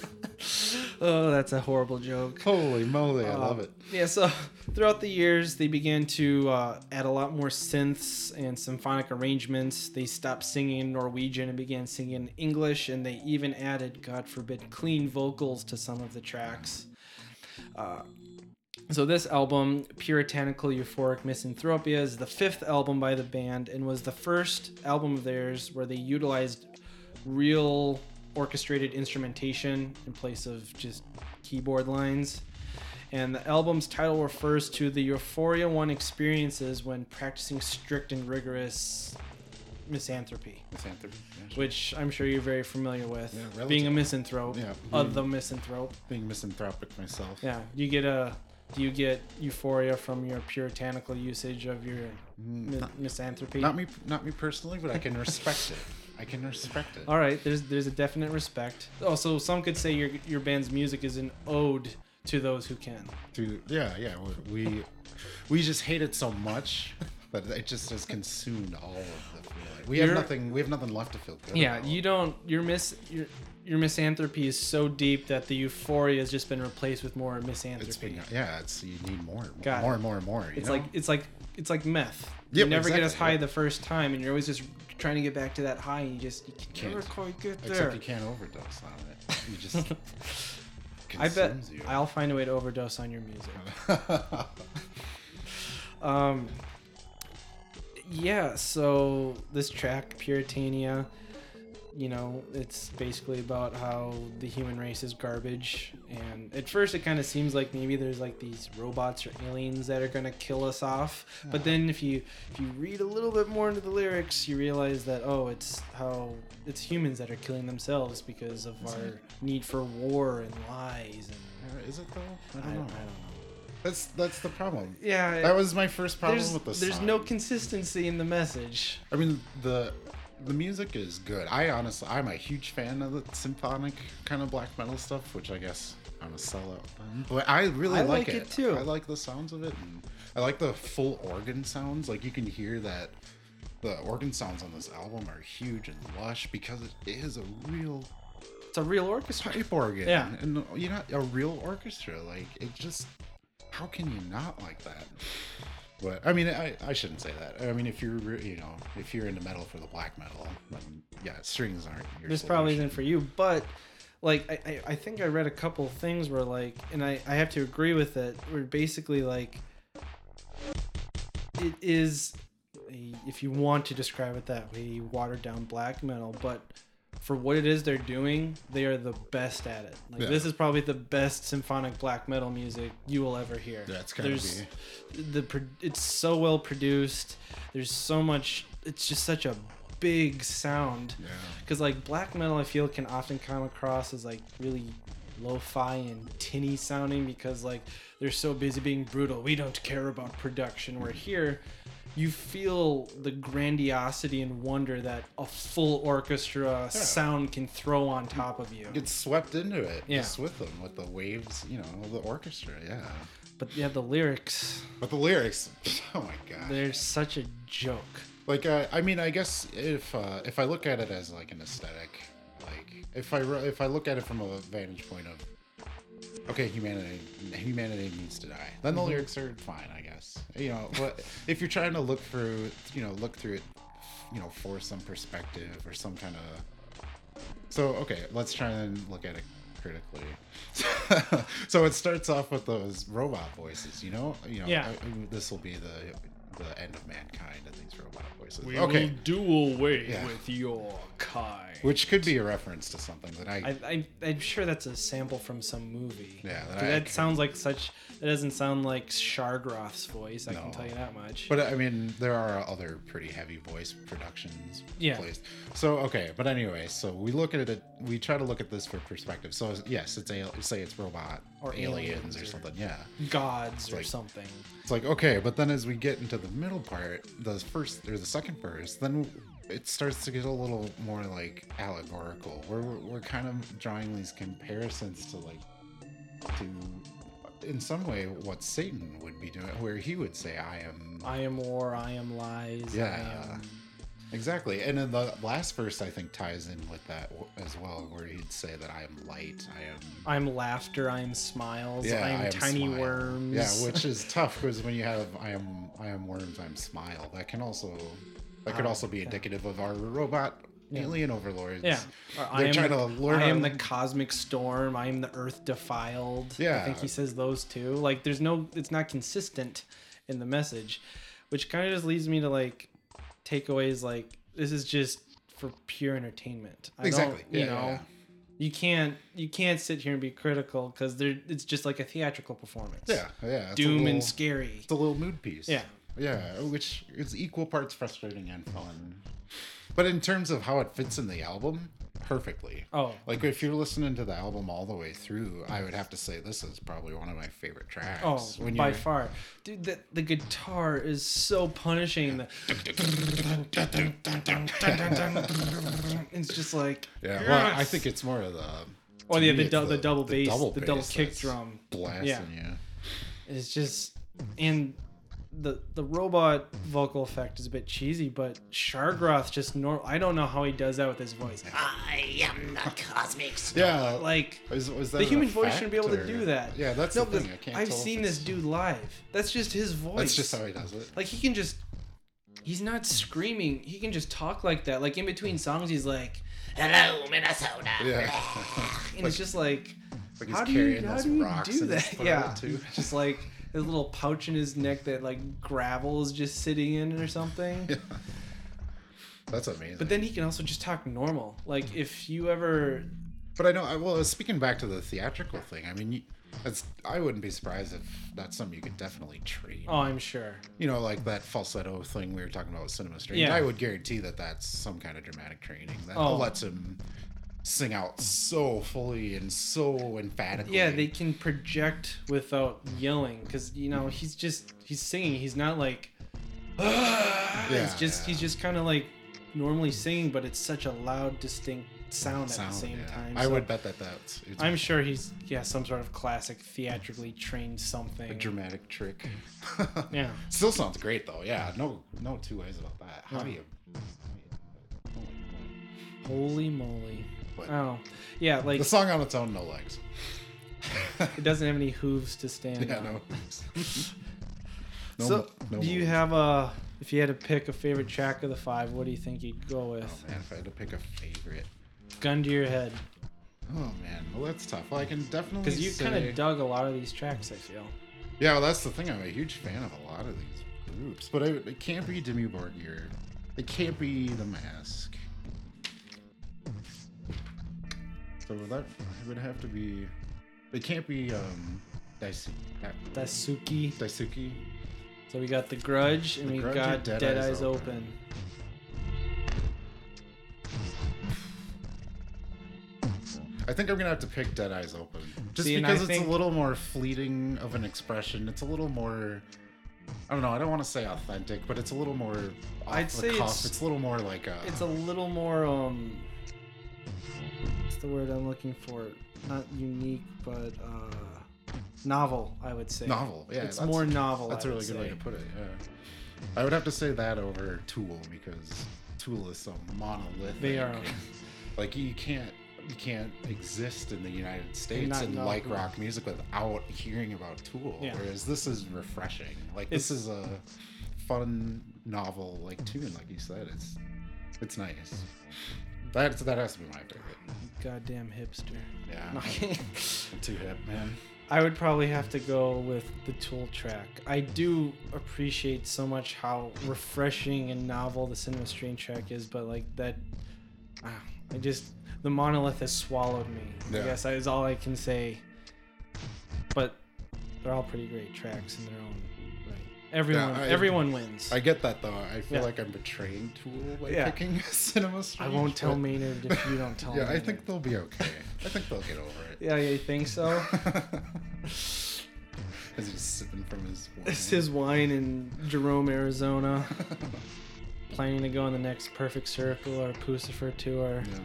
(laughs) (laughs) Oh, that's a horrible joke. Holy moly! I Uh, love it. Yeah, so throughout the years, they began to uh, add a lot more synths and symphonic arrangements. They stopped singing in Norwegian and began singing in English, and they even added, God forbid, clean vocals to some of the tracks. Uh, so this album, Puritanical Euphoric Misanthropia, is the fifth album by the band and was the first album of theirs where they utilized real orchestrated instrumentation in place of just keyboard lines. And the album's title refers to the euphoria one experiences when practicing strict and rigorous misanthropy, Misanthropy. yeah, sure. which I'm sure you're very familiar with. Yeah, being a misanthrope, Yeah. of the misanthrope. Being misanthropic myself. Yeah, you get a. Do you get euphoria from your puritanical usage of your mi- misanthropy? Mm, Not me. Not me personally, but I can respect it. I can respect it. All right, there's there's a definite respect. Also, some could say your your band's music is an ode to those who can. To yeah, yeah. we- We just hate it so much but it just has consumed all of the feeling. We have You're- nothing. We have nothing left to feel good. Yeah, about. you don't. Your mis your your misanthropy is so deep that the euphoria has just been replaced with more It's misanthropy. been yeah. It's you need more, Got more it. and more and more. you It's know? like it's like it's like meth. You Yep, never get as high yep. the first time, and you're always just trying to get back to that high, and you just you can never Can't. quite get there. except you can't overdose on it. You just (laughs) I bet you. I'll find a way to overdose on your music. (laughs) Um, yeah, so this track, Puritania, you know, it's basically about how the human race is garbage. And at first, it kind of seems like maybe there's like these robots or aliens that are gonna kill us off. But then, if you if you read a little bit more into the lyrics, you realize that oh, it's how it's humans that are killing themselves because of our need for war and lies and Is it though? I I, don't I know. don't know. That's that's the problem. Yeah, That was my first problem with the there's song. no consistency in the message. I mean the the music is good. I honestly I'm a huge fan of the symphonic kind of black metal stuff, which I guess I'm a sellout. But I really I like, like it. it, too. I like the sounds of it, and I like the full organ sounds. Like you can hear that the organ sounds on this album are huge and lush because it is a real It's a real orchestra. pipe organ. Yeah. and you know a real orchestra. Like it just how can you not like that? But I mean, I, I shouldn't say that. I mean, if you're you know if you're into metal for the black metal, then yeah, strings aren't. Your This probably isn't for you, but like I, I, I think I read a couple of things where like, and I, I have to agree with it. Where basically like, it is, if you want to describe it that way, watered down black metal, but. For what it is they're doing, they are the best at it. Like Yeah. this is probably the best symphonic black metal music you will ever hear. Yeah, it's gotta There's the it's so well produced. There's so much. It's just such a big sound. Yeah. Because like black metal, I feel can often come across as like really lo-fi and tinny sounding because like they're so busy being brutal. We don't care about production. We're here, you feel the grandiosity and wonder that a full orchestra sound can throw on top of you. Get swept into it. Yeah. Just with them, with the waves, you know, the orchestra. Yeah. But yeah, the lyrics, But the lyrics, (laughs) oh my god. they're such a joke. like uh, i mean i guess if uh, if i look at it as like an aesthetic like if i re- if i look at it from a vantage point of okay humanity humanity needs to die then the lyrics are fine i guess you know but if you're trying to look through you know look through it you know for some perspective or some kind of so okay let's try and look at it critically. (laughs) So it starts off with those robot voices you know? You know Yeah. this will be the the end of mankind and these robot voices. We okay, will do away Yeah. with your kind. which could be a reference to something that I. I, I, I'm sure that's a sample from some movie. Yeah, that that, I- that sounds like such. It doesn't sound like Shagrath's voice. I can tell you that much. but I mean, there are other pretty heavy voice productions Yeah. placed. So okay, but anyway, so we look at it. We try to look at this for perspective. So yes, it's a say it's robot Or or aliens, aliens or, or- something. Yeah, gods or like- something. it's like okay, but then as we get into the middle part, the first or the second verse, then it starts to get a little more like allegorical. We're, we're kind of drawing these comparisons to like to in some way what Satan would be doing, where he would say, "I am." I am war. I am lies. Yeah. I am, Exactly, and then the last verse I think ties in with that as well, where he'd say that I am light, I am I'm laughter. I am smiles. yeah, I am tiny smile. worms. Yeah, which is tough because when you have I am I am worms, I'm smile. That can also that could Ah, also be yeah. indicative of our robot alien overlords. Yeah. Or They're am trying the, to learn I am the cosmic storm. I am the earth defiled. Yeah, I think he says those two. Like, there's no, it's not consistent in the message, which kind of just leads me to like takeaways like, this is just for pure entertainment. I Exactly. You Yeah, know, yeah, yeah. you can't, you can't sit here and be critical because there, it's just like a theatrical performance. Yeah, yeah. Doom little- and scary. It's a little mood piece. Yeah. Yeah, which is equal parts frustrating and fun. But in terms of how it fits in the album, perfectly. Oh, Like if you're listening to the album all the way through, I would have to say this is probably one of my favorite tracks. Oh, when by far, dude. The, the guitar is so punishing. (laughs) It's just like Yeah, well, I think it's more of the. Oh yeah, the, it's dou- the, double bass, the double bass kick drum. blasting Yeah. you. It's just and the the robot vocal effect is a bit cheesy, but Shagrath just normal. I don't know how he does that with his voice. I am the cosmic storm. Yeah, Like is, was that the human voice shouldn't be able to or- do that. Yeah, that's no, the thing. I can't. I've tell seen this dude live. That's just his voice. That's just how he does it. like he can just he's not screaming he can just talk like that like in between songs he's like Hello, Minnesota. Yeah, and it's just like like he's how do you how do you do that yeah too. (laughs) just like his little pouch in his neck that like gravel is just sitting in or something Yeah. (laughs) That's amazing. but then he can also just talk normal like if you ever But I know. I, well, speaking back to the theatrical thing, I mean, you, that's. I wouldn't be surprised if that's something you could definitely train. oh i'm sure You know, like that falsetto thing we were talking about with Cinema Strange. Yeah. I would guarantee that that's some kind of dramatic training that Oh. lets him sing out so fully and so emphatically. yeah they can project without yelling because you know he's just he's singing he's not like Yeah, it's (sighs) just yeah. he's just kind of like normally singing but it's such a loud distinct sound, Sound, at the same yeah. time I would bet that that's. It's i'm sure he's yeah some sort of classic theatrically trained something a dramatic trick. (laughs) yeah Still sounds great though. Yeah, no, no two ways about that. How do you? how do you- holy moly But- oh yeah like The song on its own, no legs. it doesn't have any hooves to stand yeah, on no. (laughs) no so no do you moves. have a if you had to pick a favorite track of the five what do you think you'd go with Oh man, if I had to pick a favorite. gun to your head Oh man, well that's tough. Well, I can definitely because you kind say- of dug a lot of these tracks i feel Yeah, well, that's the thing. I'm a huge fan of a lot of these groups, but I, it can't be Dimmu Borgir. It can't be The Mask. So that it would have to be. It can't be um, Daisuke. Daisuke Daisuke. So we got the Grudge and The we Grudge got Dead Dead, Eyes Eyes Open. Open. I think I'm gonna have to pick Dead Eyes Open, just See, because it's think- a little more fleeting of an expression. It's a little more. I don't know. I don't want to say authentic, but it's a little more. I'd say cuff. it's- it's a little more like a. It's a little more um the word I'm looking for? Not unique, but uh novel, I would say. novel. Yeah, it's more novel. That's I a really good way to put it. Yeah. I would have to say that over Tool because Tool is so monolithic. They are. Like you can't you can't exist in the United States and like rock music without hearing about Tool. Yeah. Whereas this is refreshing. Like this is a fun novel like tune, like you said. It's it's nice. That that has to be my favorite. Goddamn hipster. Yeah. (laughs) Too hip, man. I would probably have to go with the Tool track. I do appreciate so much how refreshing and novel the Cinema Strange track is, but like that, ah, I just the monolith has swallowed me. Yeah. I guess that is all I can say. But they're all pretty great tracks in their own Everyone, I- everyone wins. I get that though. I feel Yeah. like I'm betraying Tool by Yeah. picking Cinema I won't tell but- Maynard if you don't tell (laughs) Yeah, I think they'll be okay. I think they'll get over it. Yeah, you think so? (laughs) As he's sipping from his. It's wine. his wine in Jerome, Arizona. (laughs) Planning to go on the next Perfect Circle or Puscifer tour. yeah,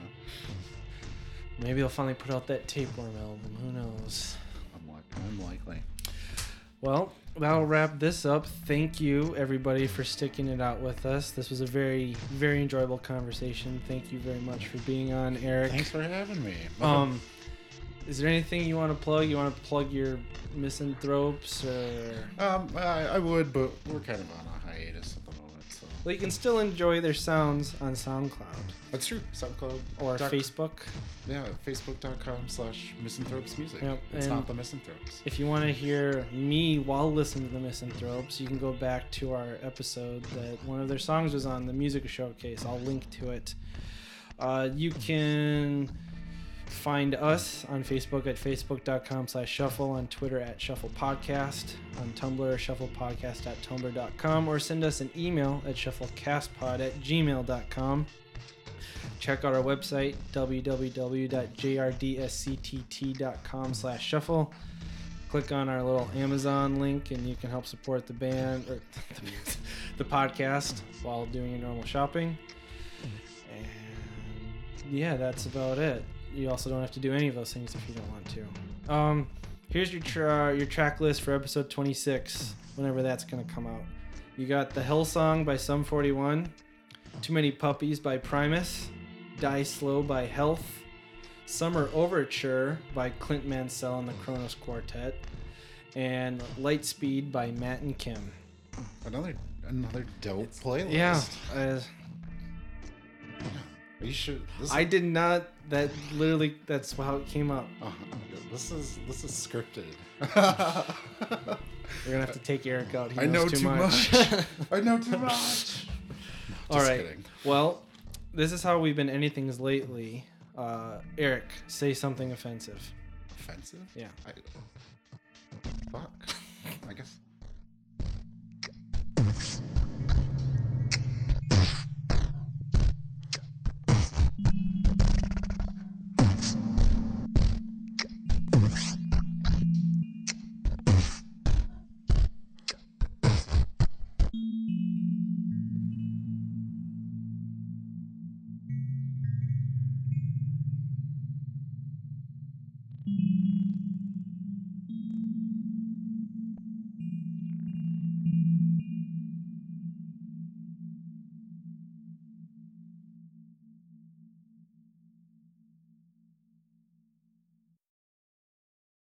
Maybe they'll finally put out that Tapeworm album. Who knows? unli- unlikely. Well, that'll wrap this up. Thank you, everybody, for sticking it out with us. This was a very, very enjoyable conversation. Thank you very much for being on, Eric. Thanks for having me. Um, is there anything you want to plug? You want to plug your misanthropes, or um, I, I would, but we're kind of on well, you can still enjoy their sounds on SoundCloud that's true. SoundCloud or doc- Facebook. Yeah, facebook.com slash misanthropes music. Yep, it's and- not the misanthropes. If you want to hear me while listening to the Misanthropes, you can go back to our episode that one of their songs was on the music showcase. I'll link to it. Uh, you can find us on Facebook at facebook.com slash shuffle, on Twitter at shuffle podcast, on Tumblr shufflepodcast at tumblr.com, or send us an email at shufflecastpod at gmail.com. Check out our website www.jrdsctt.com slash shuffle. Click on our little amazon link and you can help support the band or (laughs) the podcast while doing your normal shopping. And yeah that's about it you also don't have to do any of those things if you don't want to um here's your tra- your track list for episode 26 whenever that's going to come out you got the hell song by sum 41 too many puppies by primus die slow by health Summer Overture by Clint Mansell and the Kronos Quartet, and Lightspeed by Matt and Kim. Another another dope playlist. Yeah, uh, You should. This, I did not. That literally, that's how it came up. uh, this is this is scripted. (laughs) We're gonna have to take Eric out. He (laughs) I know too much. I know too much. All Just right. kidding. Well, this is how we've been anything's lately. Uh, Eric, say something offensive. Offensive? Yeah. I, fuck. I guess.